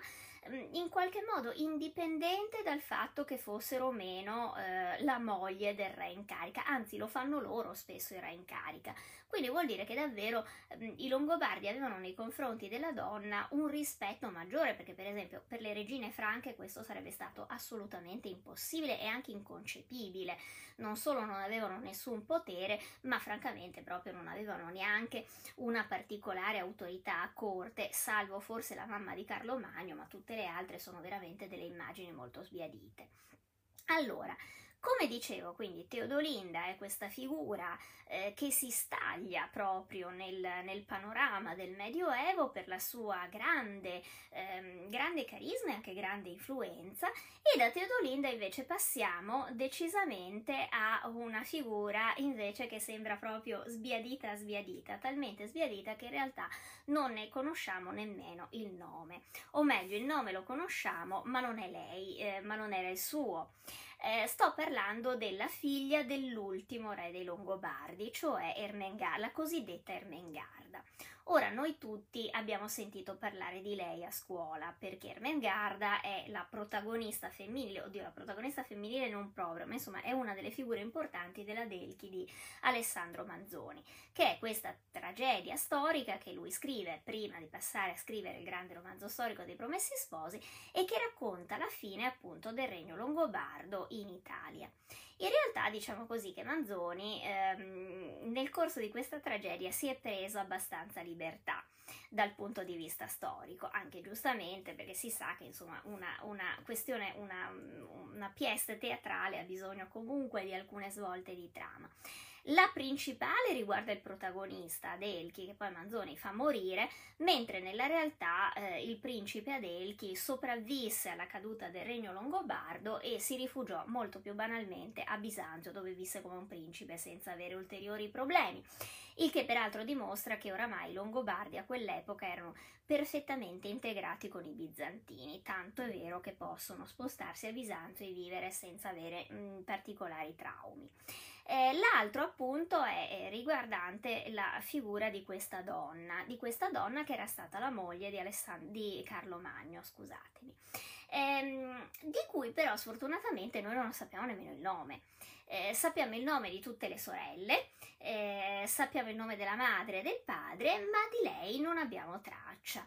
in qualche modo indipendente dal fatto che fossero o meno eh, la moglie del re in carica, anzi lo fanno loro spesso il re in carica. Quindi vuol dire che davvero eh, i Longobardi avevano nei confronti della donna un rispetto maggiore, perché per esempio per le regine franche questo sarebbe stato assolutamente impossibile e anche inconcepibile. Non solo non avevano nessun potere, ma francamente proprio non avevano neanche una particolare autorità a corte, salvo forse la mamma di Carlo Magno, ma tutte le altre sono veramente delle immagini molto sbiadite. Allora, come dicevo, quindi Teodolinda è questa figura eh, che si staglia proprio nel, nel, panorama del Medioevo per la sua grande, ehm, grande carisma e anche grande influenza e da Teodolinda invece passiamo decisamente a una figura invece che sembra proprio sbiadita sbiadita, talmente sbiadita che in realtà non ne conosciamo nemmeno il nome, o meglio il nome lo conosciamo ma non è lei, eh, ma non era il suo. Eh, sto parlando della figlia dell'ultimo re dei Longobardi, cioè Ermengarda, la cosiddetta Ermengarda. Ora, noi tutti abbiamo sentito parlare di lei a scuola perché Ermengarda è la protagonista femminile, oddio, la protagonista femminile non proprio, ma insomma è una delle figure importanti della Delchi di Alessandro Manzoni, che è questa tragedia storica che lui scrive prima di passare a scrivere il grande romanzo storico dei Promessi Sposi e che racconta la fine appunto del regno longobardo in Italia. In realtà diciamo così che Manzoni ehm, nel corso di questa tragedia si è preso abbastanza libertà dal punto di vista storico, anche giustamente perché si sa che insomma una, una questione, una, una pièce teatrale ha bisogno comunque di alcune svolte di trama. La principale riguarda il protagonista Adelchi, che poi Manzoni fa morire, mentre nella realtà eh, il principe Adelchi sopravvisse alla caduta del regno longobardo e si rifugiò molto più banalmente a Bisanzio, dove visse come un principe senza avere ulteriori problemi. il che peraltro dimostra che oramai i Longobardi a quell'epoca erano perfettamente integrati con i bizantini, tanto è vero che possono spostarsi a Bisanzio e vivere senza avere mh, particolari traumi. Eh, l'altro appunto è riguardante la figura di questa donna, di questa donna che era stata la moglie di, Alessand- di Carlo Magno, scusatemi, ehm, di cui però sfortunatamente noi non sappiamo nemmeno il nome. Eh, sappiamo il nome di tutte le sorelle, eh, sappiamo il nome della madre e del padre, ma di lei non abbiamo traccia.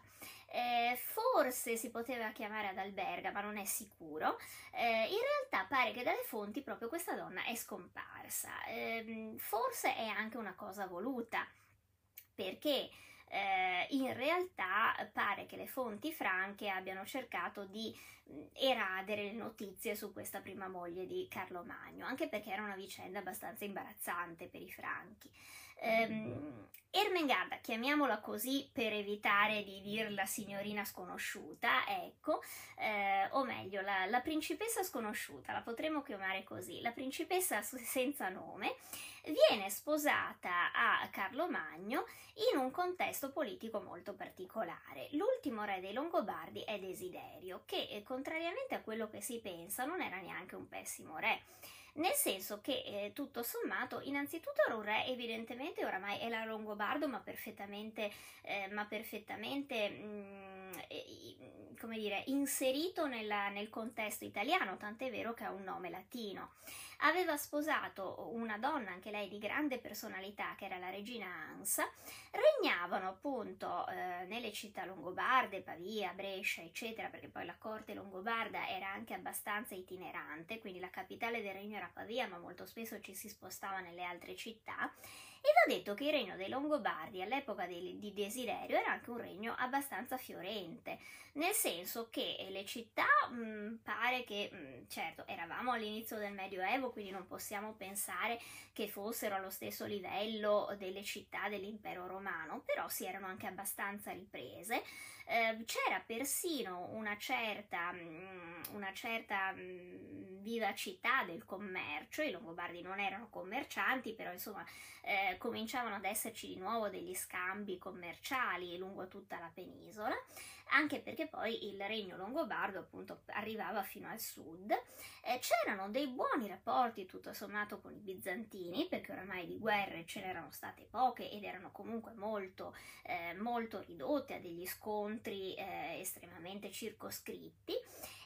Eh, forse si poteva chiamare ad alberga, ma non è sicuro. Eh, in realtà pare che dalle fonti proprio questa donna è scomparsa. Eh, forse è anche una cosa voluta, perché eh, in realtà pare che le fonti franche abbiano cercato di eradere le notizie su questa prima moglie di Carlo Magno, anche perché era una vicenda abbastanza imbarazzante per i franchi. Um, Ermengarda, chiamiamola così per evitare di dirla signorina sconosciuta, ecco, eh, o meglio, la, la, principessa sconosciuta, la potremmo chiamare così, la principessa senza nome, viene sposata a Carlo Magno in un contesto politico molto particolare. L'ultimo re dei Longobardi è Desiderio, che eh, contrariamente a quello che si pensa non era neanche un pessimo re nel senso che eh, tutto sommato innanzitutto era un re evidentemente oramai era longobardo ma perfettamente, eh, ma perfettamente mh, mm, come dire, inserito nella, nel contesto italiano, tant'è vero che ha un nome latino. Aveva sposato una donna, anche lei di grande personalità, che era la regina Ansa. Regnavano appunto eh, nelle città longobarde, Pavia, Brescia, eccetera, perché poi la corte longobarda era anche abbastanza itinerante, quindi la capitale del regno era Pavia, ma molto spesso ci si spostava nelle altre città e va detto che il regno dei Longobardi all'epoca di, Desiderio era anche un regno abbastanza fiorente, nel senso che le città mh, mm, pare che, mh, mm, certo, eravamo all'inizio del Medioevo, quindi non possiamo pensare che fossero allo stesso livello delle città dell'impero romano, però si erano anche abbastanza riprese. Eh, c'era persino una certa, mh, mm, una certa vivacità del commercio, i Longobardi non erano commercianti, però insomma eh, cominciavano ad esserci di nuovo degli scambi commerciali lungo tutta la penisola, anche perché poi il regno longobardo appunto arrivava fino al sud. Eh, c'erano dei buoni rapporti tutto sommato con i bizantini, perché oramai di guerre ce n'erano state poche ed erano comunque molto, eh, molto ridotte a degli scontri eh, estremamente circoscritti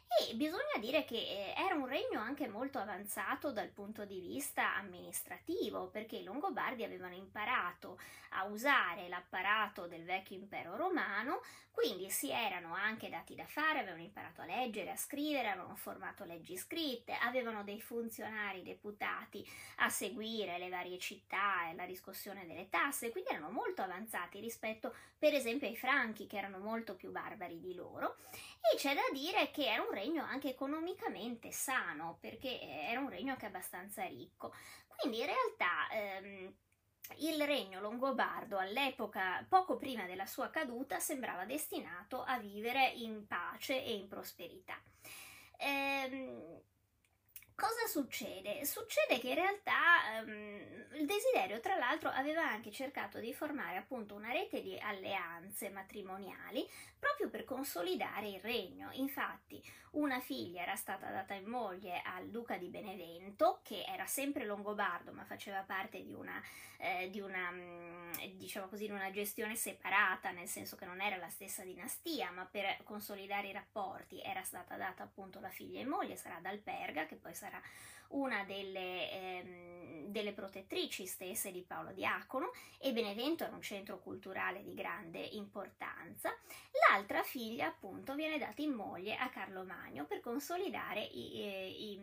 e bisogna dire che eh, era un regno anche molto avanzato dal punto di vista amministrativo, perché i Longobardi avevano imparato a usare l'apparato del vecchio impero romano, quindi si erano anche dati da fare, avevano imparato a leggere, a scrivere, avevano formato leggi scritte, avevano dei funzionari deputati a seguire le varie città e la riscossione delle tasse, quindi erano molto avanzati rispetto per esempio ai franchi che erano molto più barbari di loro. E c'è da dire che era un regno anche economicamente sano perché era un regno anche abbastanza ricco. Quindi in realtà ehm, il regno longobardo all'epoca, poco prima della sua caduta, sembrava destinato a vivere in pace e in prosperità. Ehm, Cosa succede? Succede che in realtà um, il desiderio, tra l'altro, aveva anche cercato di formare appunto una rete di alleanze matrimoniali proprio per consolidare il regno. Infatti, una figlia era stata data in moglie al duca di Benevento, che era sempre longobardo, ma faceva parte di una, eh, di una, mm, diciamo così, di una gestione separata, nel senso che non era la stessa dinastia, ma per consolidare i rapporti era stata data appunto la figlia in moglie, sarà Dalperga, che poi sarà sarà una delle, ehm, delle, protettrici stesse di Paolo Diacono e Benevento era un centro culturale di grande importanza. L'altra figlia appunto viene data in moglie a Carlo Magno per consolidare i, i, i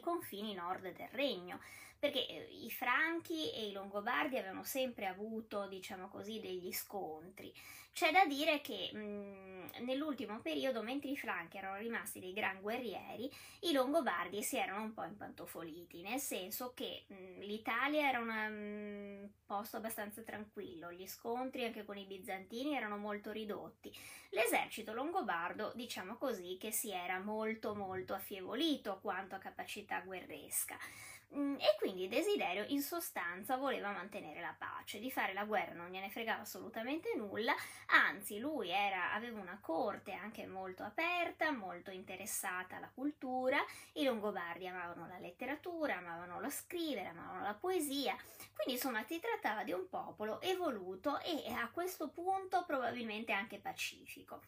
confini nord del regno perché eh, i franchi e i longobardi avevano sempre avuto, diciamo così, degli scontri. C'è da dire che mh, nell'ultimo periodo, mentre i franchi erano rimasti dei gran guerrieri, i longobardi si erano un po' impantofoliti, nel senso che mh, l'Italia era un posto abbastanza tranquillo, gli scontri anche con i bizantini erano molto ridotti. L'esercito longobardo, diciamo così, che si era molto molto affievolito quanto a capacità capacità guerresca. Mm, e quindi Desiderio in sostanza voleva mantenere la pace, di fare la guerra non gliene fregava assolutamente nulla, anzi lui era, aveva una corte anche molto aperta, molto interessata alla cultura, i Longobardi amavano la letteratura, amavano lo scrivere, amavano la poesia, quindi insomma si trattava di un popolo evoluto e a questo punto probabilmente anche pacifico.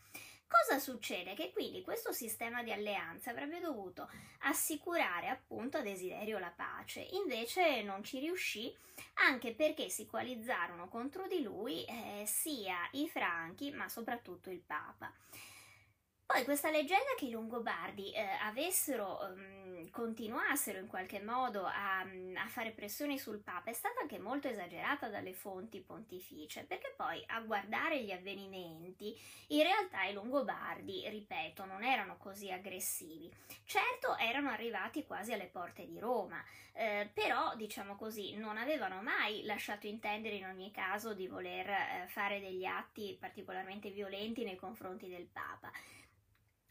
Cosa succede? Che quindi questo sistema di alleanze avrebbe dovuto assicurare appunto a Desiderio la pace, invece non ci riuscì anche perché si coalizzarono contro di lui eh, sia i franchi ma soprattutto il Papa. Poi questa leggenda che i Longobardi eh, avessero, um, continuassero in qualche modo a, a, fare pressioni sul Papa è stata anche molto esagerata dalle fonti pontificie, perché poi a guardare gli avvenimenti in realtà i Longobardi, ripeto, non erano così aggressivi. Certo erano arrivati quasi alle porte di Roma, eh, però diciamo così non avevano mai lasciato intendere in ogni caso di voler eh, fare degli atti particolarmente violenti nei confronti del Papa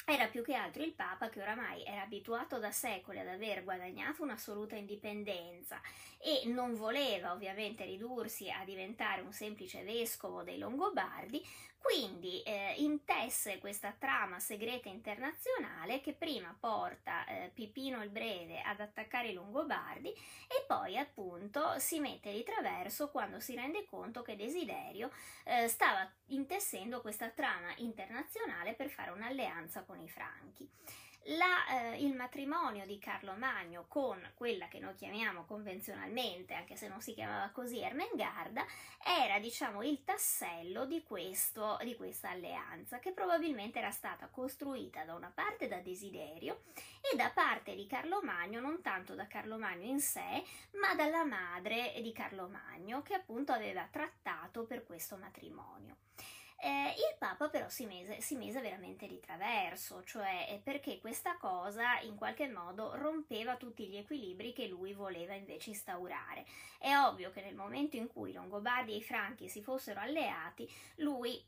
era più che altro il Papa che oramai era abituato da secoli ad aver guadagnato un'assoluta indipendenza e non voleva ovviamente ridursi a diventare un semplice vescovo dei Longobardi, quindi eh, intesse questa trama segreta internazionale che prima porta eh, Pipino il Breve ad attaccare i Longobardi e poi appunto si mette di traverso quando si rende conto che Desiderio eh, stava intessendo questa trama internazionale per fare un'alleanza con i Franchi la, eh, il matrimonio di Carlo Magno con quella che noi chiamiamo convenzionalmente, anche se non si chiamava così, Ermengarda, era diciamo il tassello di, questo, di questa alleanza che probabilmente era stata costruita da una parte da desiderio e da parte di Carlo Magno, non tanto da Carlo Magno in sé, ma dalla madre di Carlo Magno che appunto aveva trattato per questo matrimonio. Eh, il Papa però si mise, si mise, veramente di traverso, cioè perché questa cosa in qualche modo rompeva tutti gli equilibri che lui voleva invece instaurare. È ovvio che nel momento in cui i Longobardi e i Franchi si fossero alleati, lui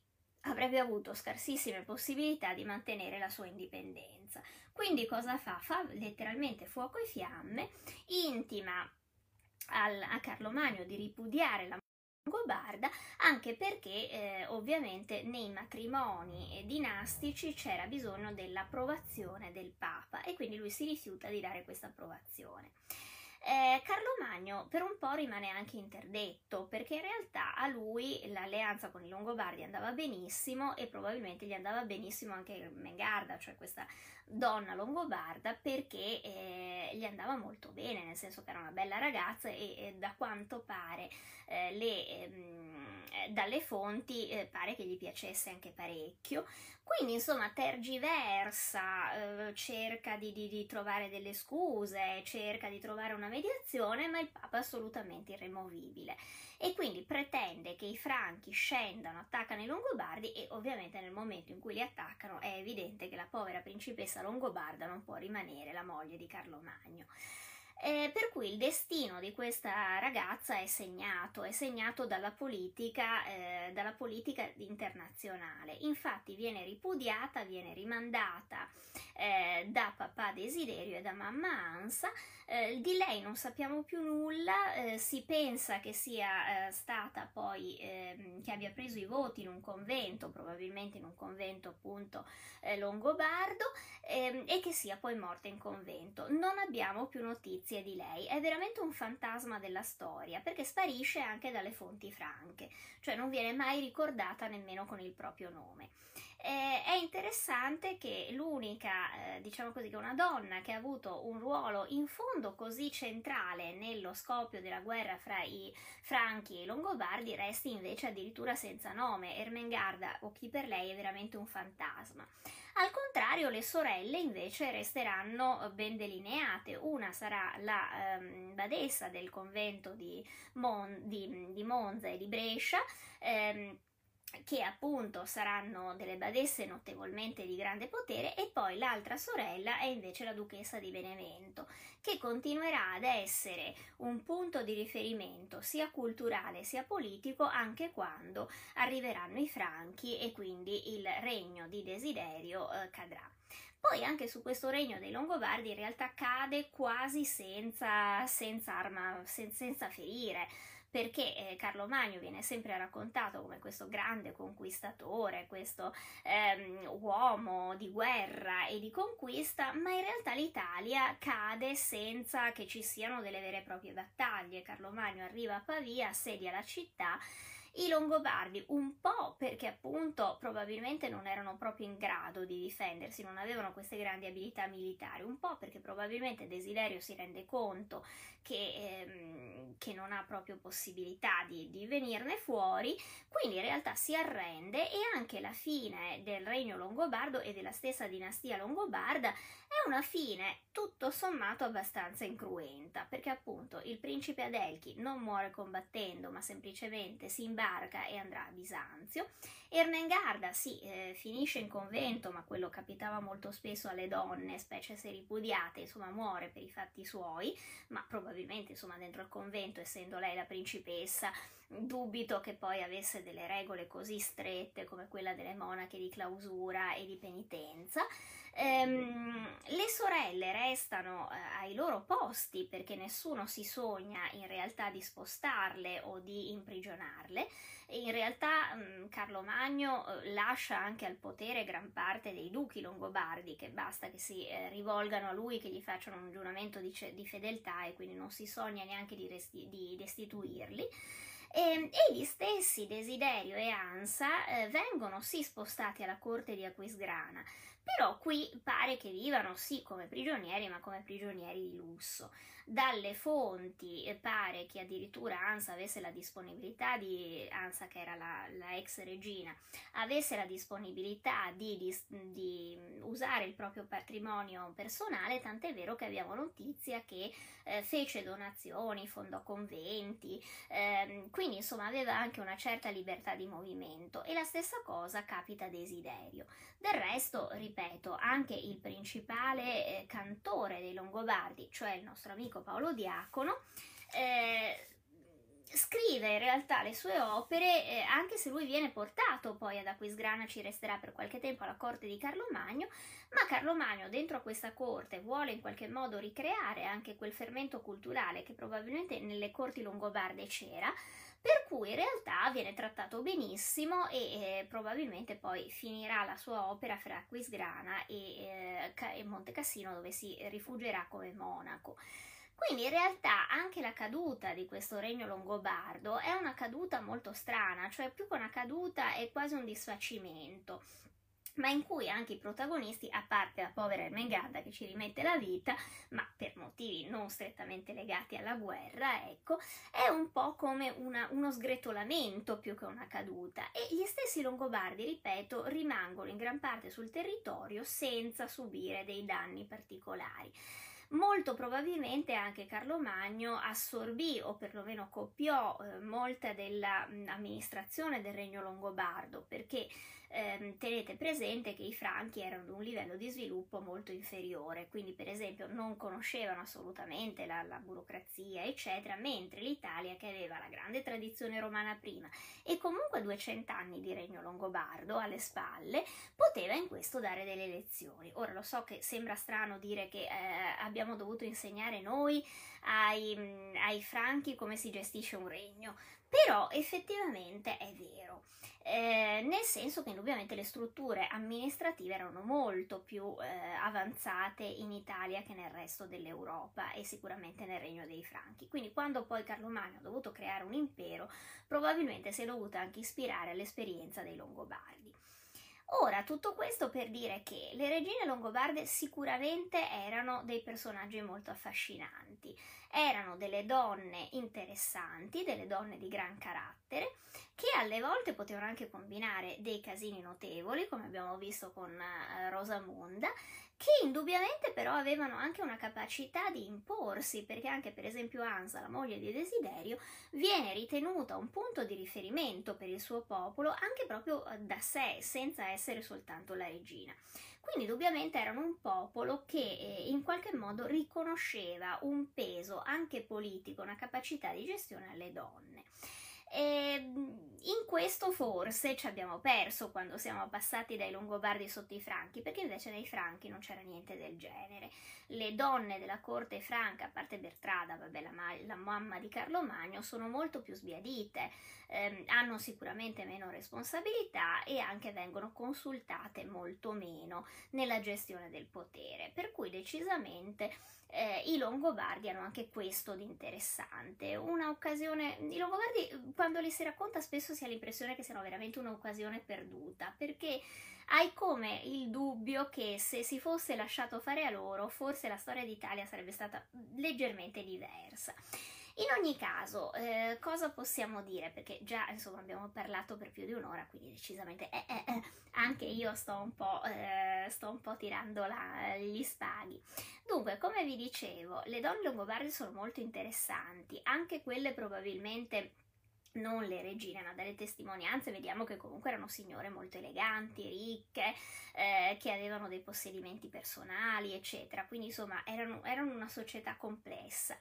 avrebbe avuto scarsissime possibilità di mantenere la sua indipendenza. Quindi cosa fa? Fa letteralmente fuoco e fiamme, intima al, a Carlo Magno di ripudiare la longobarda, anche perché eh, ovviamente nei matrimoni dinastici c'era bisogno dell'approvazione del Papa e quindi lui si rifiuta di dare questa approvazione. Eh, Carlo Magno per un po' rimane anche interdetto perché in realtà a lui l'alleanza con i Longobardi andava benissimo e probabilmente gli andava benissimo anche Mengarda, cioè questa donna longobarda, perché eh, gli andava molto bene, nel senso che era una bella ragazza e, e da quanto pare eh, le, ehm, dalle fonti eh, pare che gli piacesse anche parecchio. Quindi insomma tergiversa, eh, cerca di, di, di, trovare delle scuse, cerca di trovare una mediazione, ma il Papa è assolutamente irremovibile e quindi pretende che i franchi scendano, attaccano i Longobardi e ovviamente nel momento in cui li attaccano è evidente che la povera principessa longobarda non può rimanere la moglie di Carlo Magno. Eh, per cui il destino di questa ragazza è segnato, è segnato dalla politica, eh, dalla politica internazionale. Infatti viene ripudiata, viene rimandata eh, da papà Desiderio e da mamma Ansa. Eh, di lei non sappiamo più nulla, eh, si pensa che sia eh, stata poi, ehm, che abbia preso i voti in un convento, probabilmente in un convento appunto longobardo, ehm, e che sia poi morta in convento. Non abbiamo più notizie di lei, è veramente un fantasma della storia, perché sparisce anche dalle fonti franche, cioè non viene mai ricordata nemmeno con il proprio nome. Eh, è interessante che l'unica, eh, diciamo così, che una donna che ha avuto un ruolo in fondo così centrale nello scoppio della guerra fra i Franchi e i Longobardi resti invece addirittura senza nome. Ermengarda, o chi per lei, è veramente un fantasma. Al contrario, le sorelle invece resteranno ben delineate. Una sarà la ehm, badessa del convento di, Mon- di, di Monza e di Brescia. Ehm, che appunto saranno delle badesse notevolmente di grande potere e poi l'altra sorella è invece la duchessa di Benevento che continuerà ad essere un punto di riferimento sia culturale sia politico anche quando arriveranno i franchi e quindi il regno di desiderio eh, cadrà. Poi anche su questo regno dei Longobardi in realtà cade quasi senza, senza arma, sen- senza ferire perché eh, Carlo Magno viene sempre raccontato come questo grande conquistatore, questo ehm, uomo di guerra e di conquista, ma in realtà l'Italia cade senza che ci siano delle vere e proprie battaglie. Carlo Magno arriva a Pavia, assedia la città i Longobardi un po' perché appunto probabilmente non erano proprio in grado di difendersi, non avevano queste grandi abilità militari, un po' perché probabilmente Desiderio si rende conto che, ehm, che non ha proprio possibilità di, di venirne fuori, quindi in realtà si arrende e anche la fine del regno longobardo e della stessa dinastia longobarda una fine tutto sommato abbastanza incruenta, perché appunto il principe Adelchi non muore combattendo, ma semplicemente si imbarca e andrà a Bisanzio. Ermengarda sì, eh, finisce in convento, ma quello capitava molto spesso alle donne, specie se ripudiate, insomma muore per i fatti suoi, ma probabilmente insomma dentro il convento, essendo lei la principessa, dubito che poi avesse delle regole così strette come quella delle monache di clausura e di penitenza. Ehm, le sorelle restano eh, ai loro posti perché nessuno si sogna in realtà di spostarle o di imprigionarle. In realtà mh, mm, Carlo Magno eh, lascia anche al potere gran parte dei duchi longobardi, che basta che si eh, rivolgano a lui, che gli facciano un giuramento di, di, fedeltà e quindi non si sogna neanche di, resti- di destituirli. E, ehm, e, gli stessi Desiderio e Ansa eh, vengono sì spostati alla corte di Aquisgrana, però qui pare che vivano sì come prigionieri, ma come prigionieri di lusso. Dalle fonti pare che addirittura Ansa avesse la disponibilità di, Ansa che era la, la ex regina, avesse la disponibilità di, di, di, usare il proprio patrimonio personale, tant'è vero che abbiamo notizia che eh, fece donazioni, fondò conventi, ehm, quindi insomma aveva anche una certa libertà di movimento e la stessa cosa capita a Desiderio. Del resto, ripeto, anche il principale eh, cantore dei Longobardi, cioè il nostro amico Paolo Diacono, eh, scrive in realtà le sue opere, eh, anche se lui viene portato poi ad Aquisgrana, ci resterà per qualche tempo alla corte di Carlo Magno, ma Carlo Magno dentro a questa corte vuole in qualche modo ricreare anche quel fermento culturale che probabilmente nelle corti longobarde c'era, per cui in realtà viene trattato benissimo e eh, probabilmente poi finirà la sua opera fra Aquisgrana e, eh, e Monte Cassino dove si rifugierà come monaco. Quindi in realtà anche la caduta di questo regno longobardo è una caduta molto strana, cioè più che una caduta è quasi un disfacimento ma in cui anche i protagonisti, a parte la povera Ermengarda che ci rimette la vita, ma per motivi non strettamente legati alla guerra, ecco, è un po' come una, uno sgretolamento più che una caduta e gli stessi Longobardi, ripeto, rimangono in gran parte sul territorio senza subire dei danni particolari. Molto probabilmente anche Carlo Magno assorbì o perlomeno copiò eh, molta dell'amministrazione del regno longobardo perché eh, tenete presente che i franchi erano di un livello di sviluppo molto inferiore, quindi per esempio non conoscevano assolutamente la, la burocrazia, eccetera, mentre l'Italia che aveva la grande tradizione romana prima e comunque 200 anni di regno longobardo alle spalle, poteva in questo dare delle lezioni. Ora lo so che sembra strano dire che eh, abbiamo dovuto insegnare noi ai, ai franchi come si gestisce un regno, però effettivamente è vero. Eh, nel senso che indubbiamente le strutture amministrative erano molto più eh, avanzate in Italia che nel resto dell'Europa e sicuramente nel regno dei Franchi. Quindi quando poi Carlo Magno ha dovuto creare un impero, probabilmente si è dovuto anche ispirare all'esperienza dei Longobardi. Ora, tutto questo per dire che le regine longobarde sicuramente erano dei personaggi molto affascinanti, erano delle donne interessanti, delle donne di gran carattere, che alle volte potevano anche combinare dei casini notevoli, come abbiamo visto con uh, Rosamunda, che indubbiamente però avevano anche una capacità di imporsi, perché anche per esempio Ansa, la moglie di Desiderio, viene ritenuta un punto di riferimento per il suo popolo anche proprio eh, da sé, senza essere soltanto la regina. Quindi indubbiamente erano un popolo che eh, in qualche modo riconosceva un peso anche politico, una capacità di gestione alle donne. E in questo forse ci abbiamo perso quando siamo passati dai Longobardi sotto i Franchi, perché invece dai Franchi non c'era niente del genere. Le donne della corte franca, a parte Bertrada, vabbè, la, la mamma di Carlo Magno, sono molto più sbiadite, ehm, hanno sicuramente meno responsabilità e anche vengono consultate molto meno nella gestione del potere, per cui decisamente eh, i Longobardi hanno anche questo di interessante, un'occasione, i Longobardi quando li si racconta spesso si ha l'impressione che siano veramente un'occasione perduta, perché hai come il dubbio che se si fosse lasciato fare a loro, forse la storia d'Italia sarebbe stata leggermente diversa. In ogni caso, eh, cosa possiamo dire? Perché già insomma abbiamo parlato per più di un'ora, quindi decisamente eh, eh, eh anche io sto un po', eh, sto un po tirando la, gli spaghi. Dunque, come vi dicevo, le donne longobarde sono molto interessanti, anche quelle probabilmente non le regine, ma dalle testimonianze vediamo che comunque erano signore molto eleganti, ricche, eh, che avevano dei possedimenti personali, eccetera. Quindi insomma erano, erano una società complessa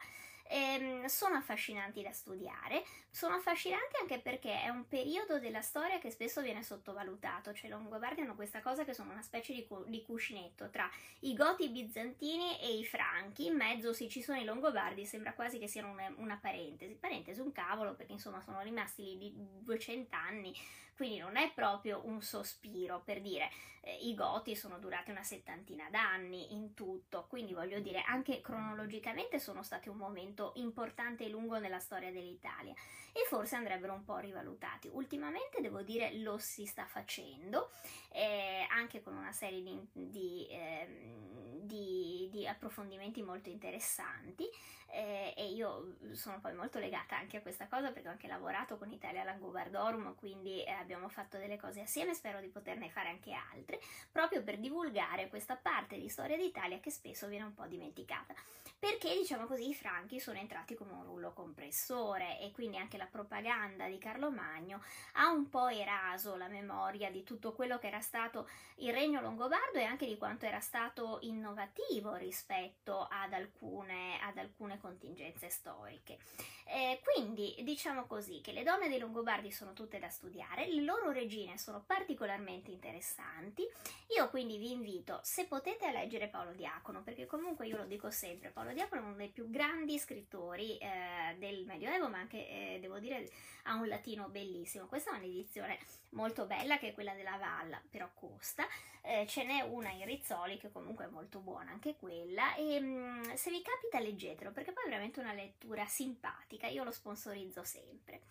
ehm, sono affascinanti da studiare, sono affascinanti anche perché è un periodo della storia che spesso viene sottovalutato, cioè i Longobardi hanno questa cosa che sono una specie di, cu- di cuscinetto tra i Goti bizantini e i Franchi, in mezzo sì ci sono i Longobardi, sembra quasi che siano una, una parentesi, parentesi un cavolo perché insomma sono rimasti lì di 200 anni, quindi non è proprio un sospiro per dire eh, i Goti sono durati una settantina d'anni in tutto, quindi voglio dire anche cronologicamente sono stati un momento importante e lungo nella storia dell'Italia e forse andrebbero un po' rivalutati. Ultimamente devo dire lo si sta facendo eh, anche con una serie di, di, eh, di, di approfondimenti molto interessanti eh, e io sono poi molto legata anche a questa cosa perché ho anche lavorato con Italia Langobardorum, quindi eh, abbiamo fatto delle cose assieme, spero di poterne fare anche altre, proprio per divulgare questa parte di storia d'Italia che spesso viene un po' dimenticata. Perché diciamo così i franchi sono entrati come un rullo compressore e quindi anche la propaganda di Carlo Magno ha un po' eraso la memoria di tutto quello che era stato il regno longobardo e anche di quanto era stato innovativo rispetto ad alcune, ad alcune contingenze storiche. Eh, quindi diciamo così che le donne dei Longobardi sono tutte da studiare, loro regine sono particolarmente interessanti. Io quindi vi invito, se potete, a leggere Paolo Diacono, perché comunque io lo dico sempre, Paolo Diacono è uno dei più grandi scrittori eh, del Medioevo, ma anche eh, devo dire ha un latino bellissimo. Questa è un'edizione molto bella che è quella della Valla, però costa. Eh, ce n'è una in Rizzoli che comunque è molto buona anche quella e mh, mm, se vi capita leggetelo perché poi è veramente una lettura simpatica, io lo sponsorizzo sempre.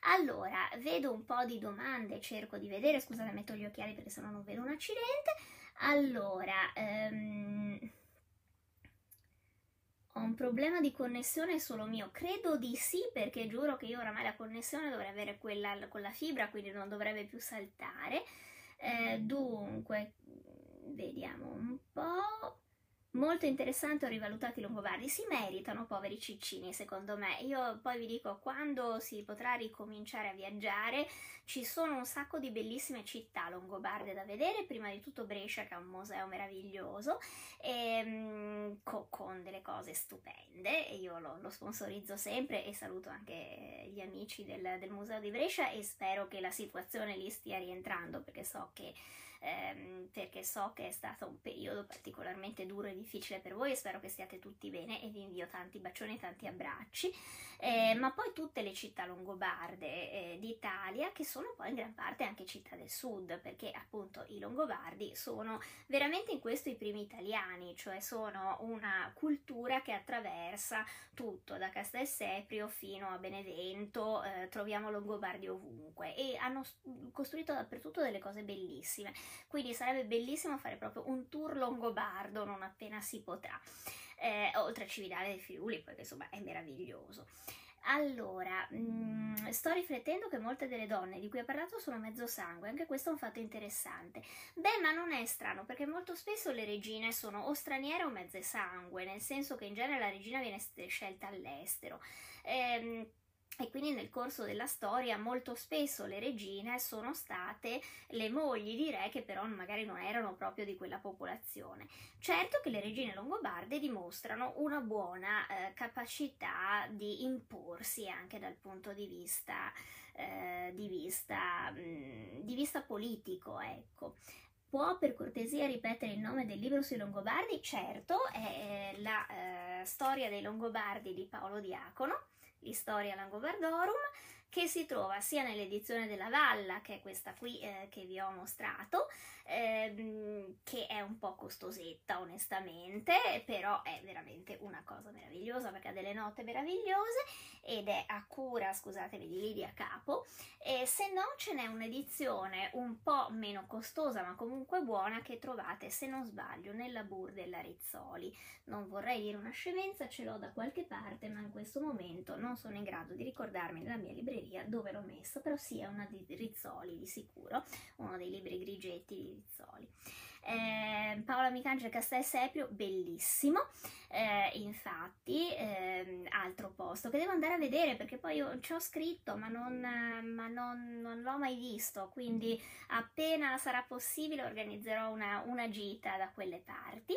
Allora, vedo un po' di domande, cerco di vedere, scusate metto gli occhiali perché sennò non vedo un accidente. Allora, um, ho un problema di connessione solo mio? Credo di sì, perché giuro che io oramai la connessione dovrei avere quella con la fibra, quindi non dovrebbe più saltare. Eh, dunque, vediamo un po'. Molto interessante, ho rivalutato i Longobardi, si meritano poveri ciccini secondo me, io poi vi dico quando si potrà ricominciare a viaggiare ci sono un sacco di bellissime città longobarde da vedere, prima di tutto Brescia che è un museo meraviglioso e, ehm, co- con delle cose stupende, io lo, lo, sponsorizzo sempre e saluto anche gli amici del, del museo di Brescia e spero che la situazione lì stia rientrando perché so che ehm, perché so che è stato un periodo particolarmente duro e difficile per voi e spero che stiate tutti bene e vi invio tanti bacioni e tanti abbracci. Eh, ma poi tutte le città longobarde eh, d'Italia che sono poi in gran parte anche città del sud perché appunto i longobardi sono veramente in questo i primi italiani cioè sono una cultura che attraversa tutto da Castel fino a Benevento eh, troviamo longobardi ovunque e hanno costruito dappertutto delle cose bellissime quindi sarebbe bellissimo fare proprio un tour longobardo non appena si potrà. Eh, oltre a Cividale dei Friuli, perché insomma è meraviglioso. Allora, mh, mm, sto riflettendo che molte delle donne di cui ho parlato sono mezzo sangue, anche questo è un fatto interessante. Beh, ma non è strano, perché molto spesso le regine sono o straniere o mezze sangue, nel senso che in genere la regina viene scelta all'estero. Ehm, e quindi nel corso della storia molto spesso le regine sono state le mogli di re che però magari non erano proprio di quella popolazione. Certo che le regine longobarde dimostrano una buona eh, capacità di imporsi anche dal punto di vista, eh, di vista, mh, mm, di vista politico, ecco. Può per cortesia ripetere il nome del libro sui Longobardi? Certo, è la eh, storia dei Longobardi di Paolo Diacono l'Historia Langobardorum, che si trova sia nell'edizione della Valla, che è questa qui eh, che vi ho mostrato, ehm, che è un po' costosetta onestamente, però è veramente una cosa meravigliosa perché ha delle note meravigliose ed è a cura, scusatemi, di Lidia Capo. E se no ce n'è un'edizione un po' meno costosa ma comunque buona che trovate, se non sbaglio, nella Bur della Rizzoli. Non vorrei dire una scemenza, ce l'ho da qualche parte, ma in questo momento non sono in grado di ricordarmi nella mia libreria dove l'ho messa, però sì, è una di Rizzoli di sicuro, uno dei libri grigetti Rizzoli. Eh, Paola Micangelo Castel Seprio, bellissimo. Eh, infatti, eh, altro posto che devo andare a vedere perché poi io ci ho scritto ma, non, ma non, non, l'ho mai visto. Quindi, appena sarà possibile, organizzerò una, una gita da quelle parti.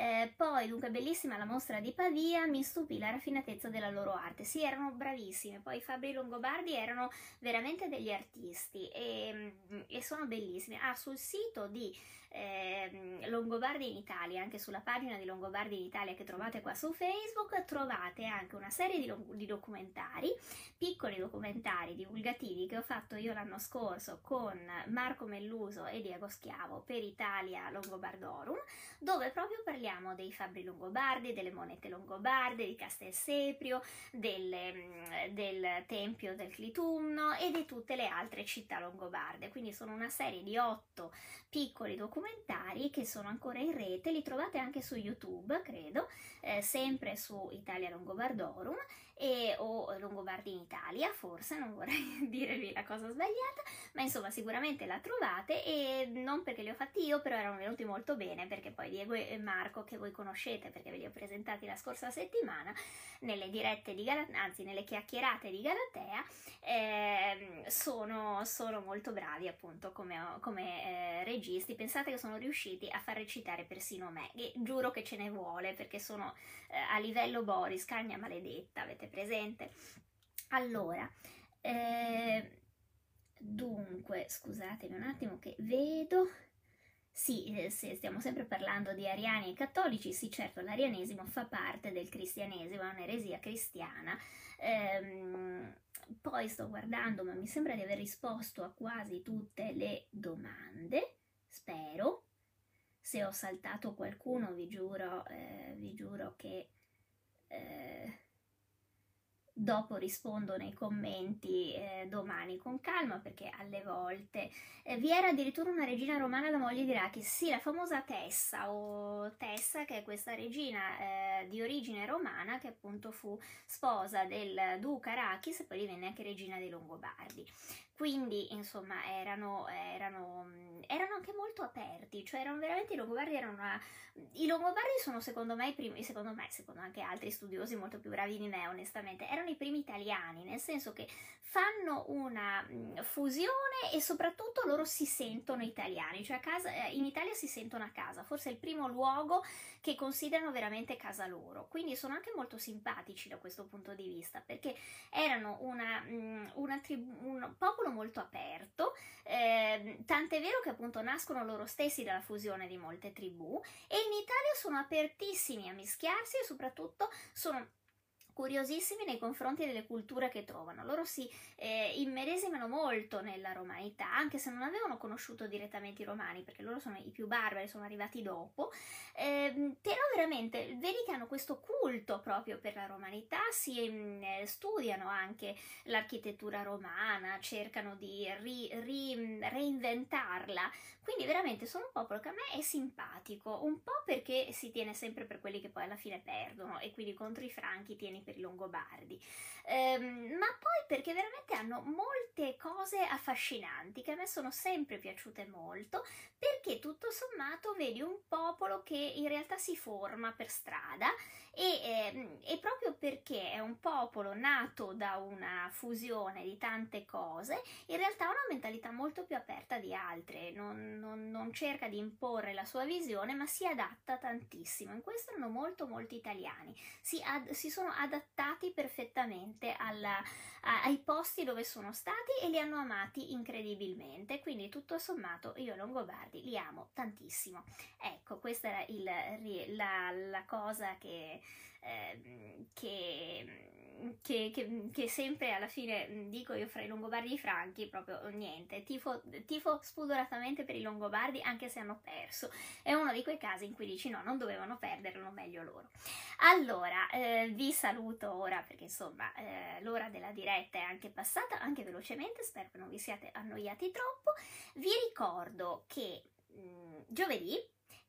Eh, poi, dunque, bellissima la mostra di Pavia, mi stupì la raffinatezza della loro arte. Sì, erano bravissime. Poi Fabri Longobardi erano veramente degli artisti e, e sono bellissime. Ah, sul sito di eh, Longobardi in Italia, anche sulla pagina di Longobardi in Italia che trovate qua su Facebook, trovate anche una serie di, di documentari, piccoli documentari divulgativi che ho fatto io l'anno scorso con Marco Melluso e Diego Schiavo per Italia Longobardorum, dove proprio parliamo dei fabbri longobardi, delle monete longobarde, di Castel Seprio, delle, del Tempio del Clitumno e di tutte le altre città longobarde. Quindi sono una serie di otto piccoli documentari che sono ancora in rete, li trovate anche su YouTube, credo, eh, sempre su Italia Longobardorum e, o Longobardi in Italia, forse, non vorrei dirvi la cosa sbagliata, ma insomma sicuramente la trovate e non perché li ho fatti io, però erano venuti molto bene perché poi Diego e Marco, che voi conoscete perché ve li ho presentati la scorsa settimana, nelle dirette di Galatea, anzi nelle chiacchierate di Galatea, eh, sono, sono, molto bravi appunto come, come eh, registi. Pensate che sono riusciti a far recitare persino me e giuro che ce ne vuole perché sono eh, a livello Boris, cagna maledetta, avete presente? Allora, eh, dunque, scusatemi un attimo che vedo. Sì, eh, se stiamo sempre parlando di ariani e cattolici, sì certo l'arianesimo fa parte del cristianesimo, è un'eresia cristiana. Ehm, poi sto guardando, ma mi sembra di aver risposto a quasi tutte le domande, spero. Se ho saltato qualcuno vi giuro, eh, vi giuro che... Eh, dopo rispondo nei commenti eh, domani con calma perché alle volte eh, vi era addirittura una regina romana la moglie di Rachis sì la famosa Tessa o Tessa che è questa regina eh, di origine romana che appunto fu sposa del duca Rachis e poi divenne anche regina dei Longobardi quindi insomma erano, erano, erano, anche molto aperti, cioè erano veramente i Longobardi erano una... I Longobardi sono secondo me i primi, secondo me, secondo anche altri studiosi molto più bravi di me onestamente, erano i primi italiani, nel senso che fanno una fusione e soprattutto loro si sentono italiani, cioè casa, eh, in Italia si sentono a casa, forse è il primo luogo che considerano veramente casa loro, quindi sono anche molto simpatici da questo punto di vista, perché erano una, una tribù, un popolo popolo molto aperto, eh, tant'è vero che appunto nascono loro stessi dalla fusione di molte tribù e in Italia sono apertissimi a mischiarsi e soprattutto sono curiosissimi nei confronti delle culture che trovano. Loro si eh, immedesimano molto nella romanità, anche se non avevano conosciuto direttamente i romani, perché loro sono i più barbari, sono arrivati dopo, eh, però veramente vedi che hanno questo culto proprio per la romanità, si eh, studiano anche l'architettura romana, cercano di ri, ri, reinventarla, quindi veramente sono un popolo che a me è simpatico, un po' perché si tiene sempre per quelli che poi alla fine perdono e quindi contro i franchi tieni per i Longobardi, ehm, ma poi perché veramente hanno molte cose affascinanti che a me sono sempre piaciute molto, perché tutto sommato vedi un popolo che in realtà si forma per strada e, eh, e, proprio perché è un popolo nato da una fusione di tante cose, in realtà ha una mentalità molto più aperta di altre, non, non, non cerca di imporre la sua visione, ma si adatta tantissimo. In questo erano molto molti italiani, si, ad, si sono adattati perfettamente alla, a, ai posti dove sono stati e li hanno amati incredibilmente, quindi tutto sommato io Longobardi li amo tantissimo. Ecco, questa era il, la, la cosa che Ehm, che, che, che, che, sempre alla fine dico io fra i Longobardi e i Franchi, proprio niente, tifo, tifo spudoratamente per i Longobardi anche se hanno perso. È uno di quei casi in cui dici no, non dovevano perderlo, meglio loro. Allora, eh, vi saluto ora perché insomma eh, l'ora della diretta è anche passata, anche velocemente, spero che non vi siate annoiati troppo. Vi ricordo che mh, giovedì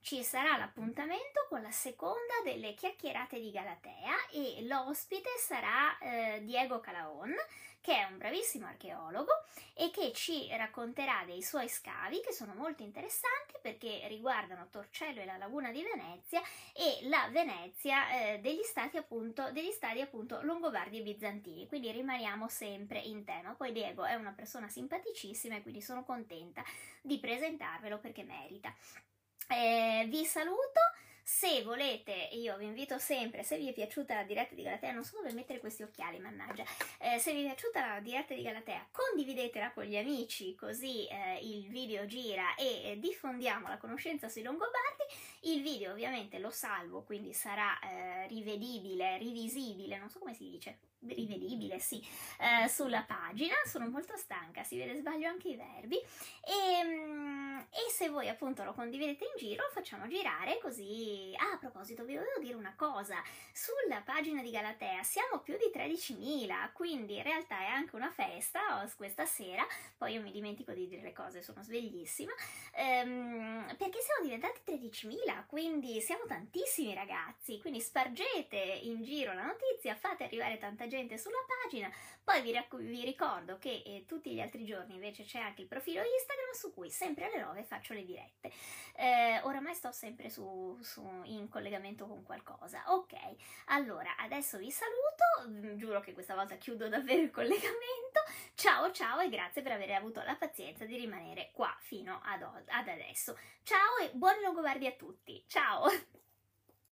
ci sarà l'appuntamento con la seconda delle chiacchierate di Galatea e l'ospite sarà eh, Diego Calaon, che è un bravissimo archeologo e che ci racconterà dei suoi scavi che sono molto interessanti perché riguardano Torcello e la laguna di Venezia e la Venezia eh, degli stati appunto degli stati appunto longobardi e bizantini. Quindi rimaniamo sempre in tema. Poi Diego è una persona simpaticissima e quindi sono contenta di presentarvelo perché merita. Eh, vi saluto. Se volete, io vi invito sempre, se vi è piaciuta la diretta di Galatea, non so dove mettere questi occhiali, mannaggia, eh, se vi è piaciuta la diretta di Galatea, condividetela con gli amici, così eh, il video gira e eh, diffondiamo la conoscenza sui Longobardi. Il video ovviamente lo salvo, quindi sarà eh, rivedibile, rivisibile, non so come si dice, rivedibile, sì, eh, sulla pagina. Sono molto stanca, si vede sbaglio anche i verbi. E, mm, e, se voi appunto lo condividete in giro, facciamo girare così. Ah, a proposito, vi volevo dire una cosa: sulla pagina di Galatea siamo più di 13.000, quindi in realtà è anche una festa questa sera. Poi io mi dimentico di dire le cose, sono sveglissima. Ehm, perché siamo diventati 13.000, quindi siamo tantissimi ragazzi. Quindi spargete in giro la notizia, fate arrivare tanta gente sulla pagina, poi vi, rac- vi ricordo che eh, tutti gli altri giorni invece c'è anche il profilo Instagram su cui sempre alle 9 faccio le dirette. Eh, oramai sto sempre su, su, in collegamento con qualcosa. Ok, allora adesso vi saluto, mm, giuro che questa volta chiudo davvero il collegamento. Ciao ciao e grazie per aver avuto la pazienza di rimanere qua fino ad, ad adesso. Ciao e buoni Longobardi a tutti. Ciao!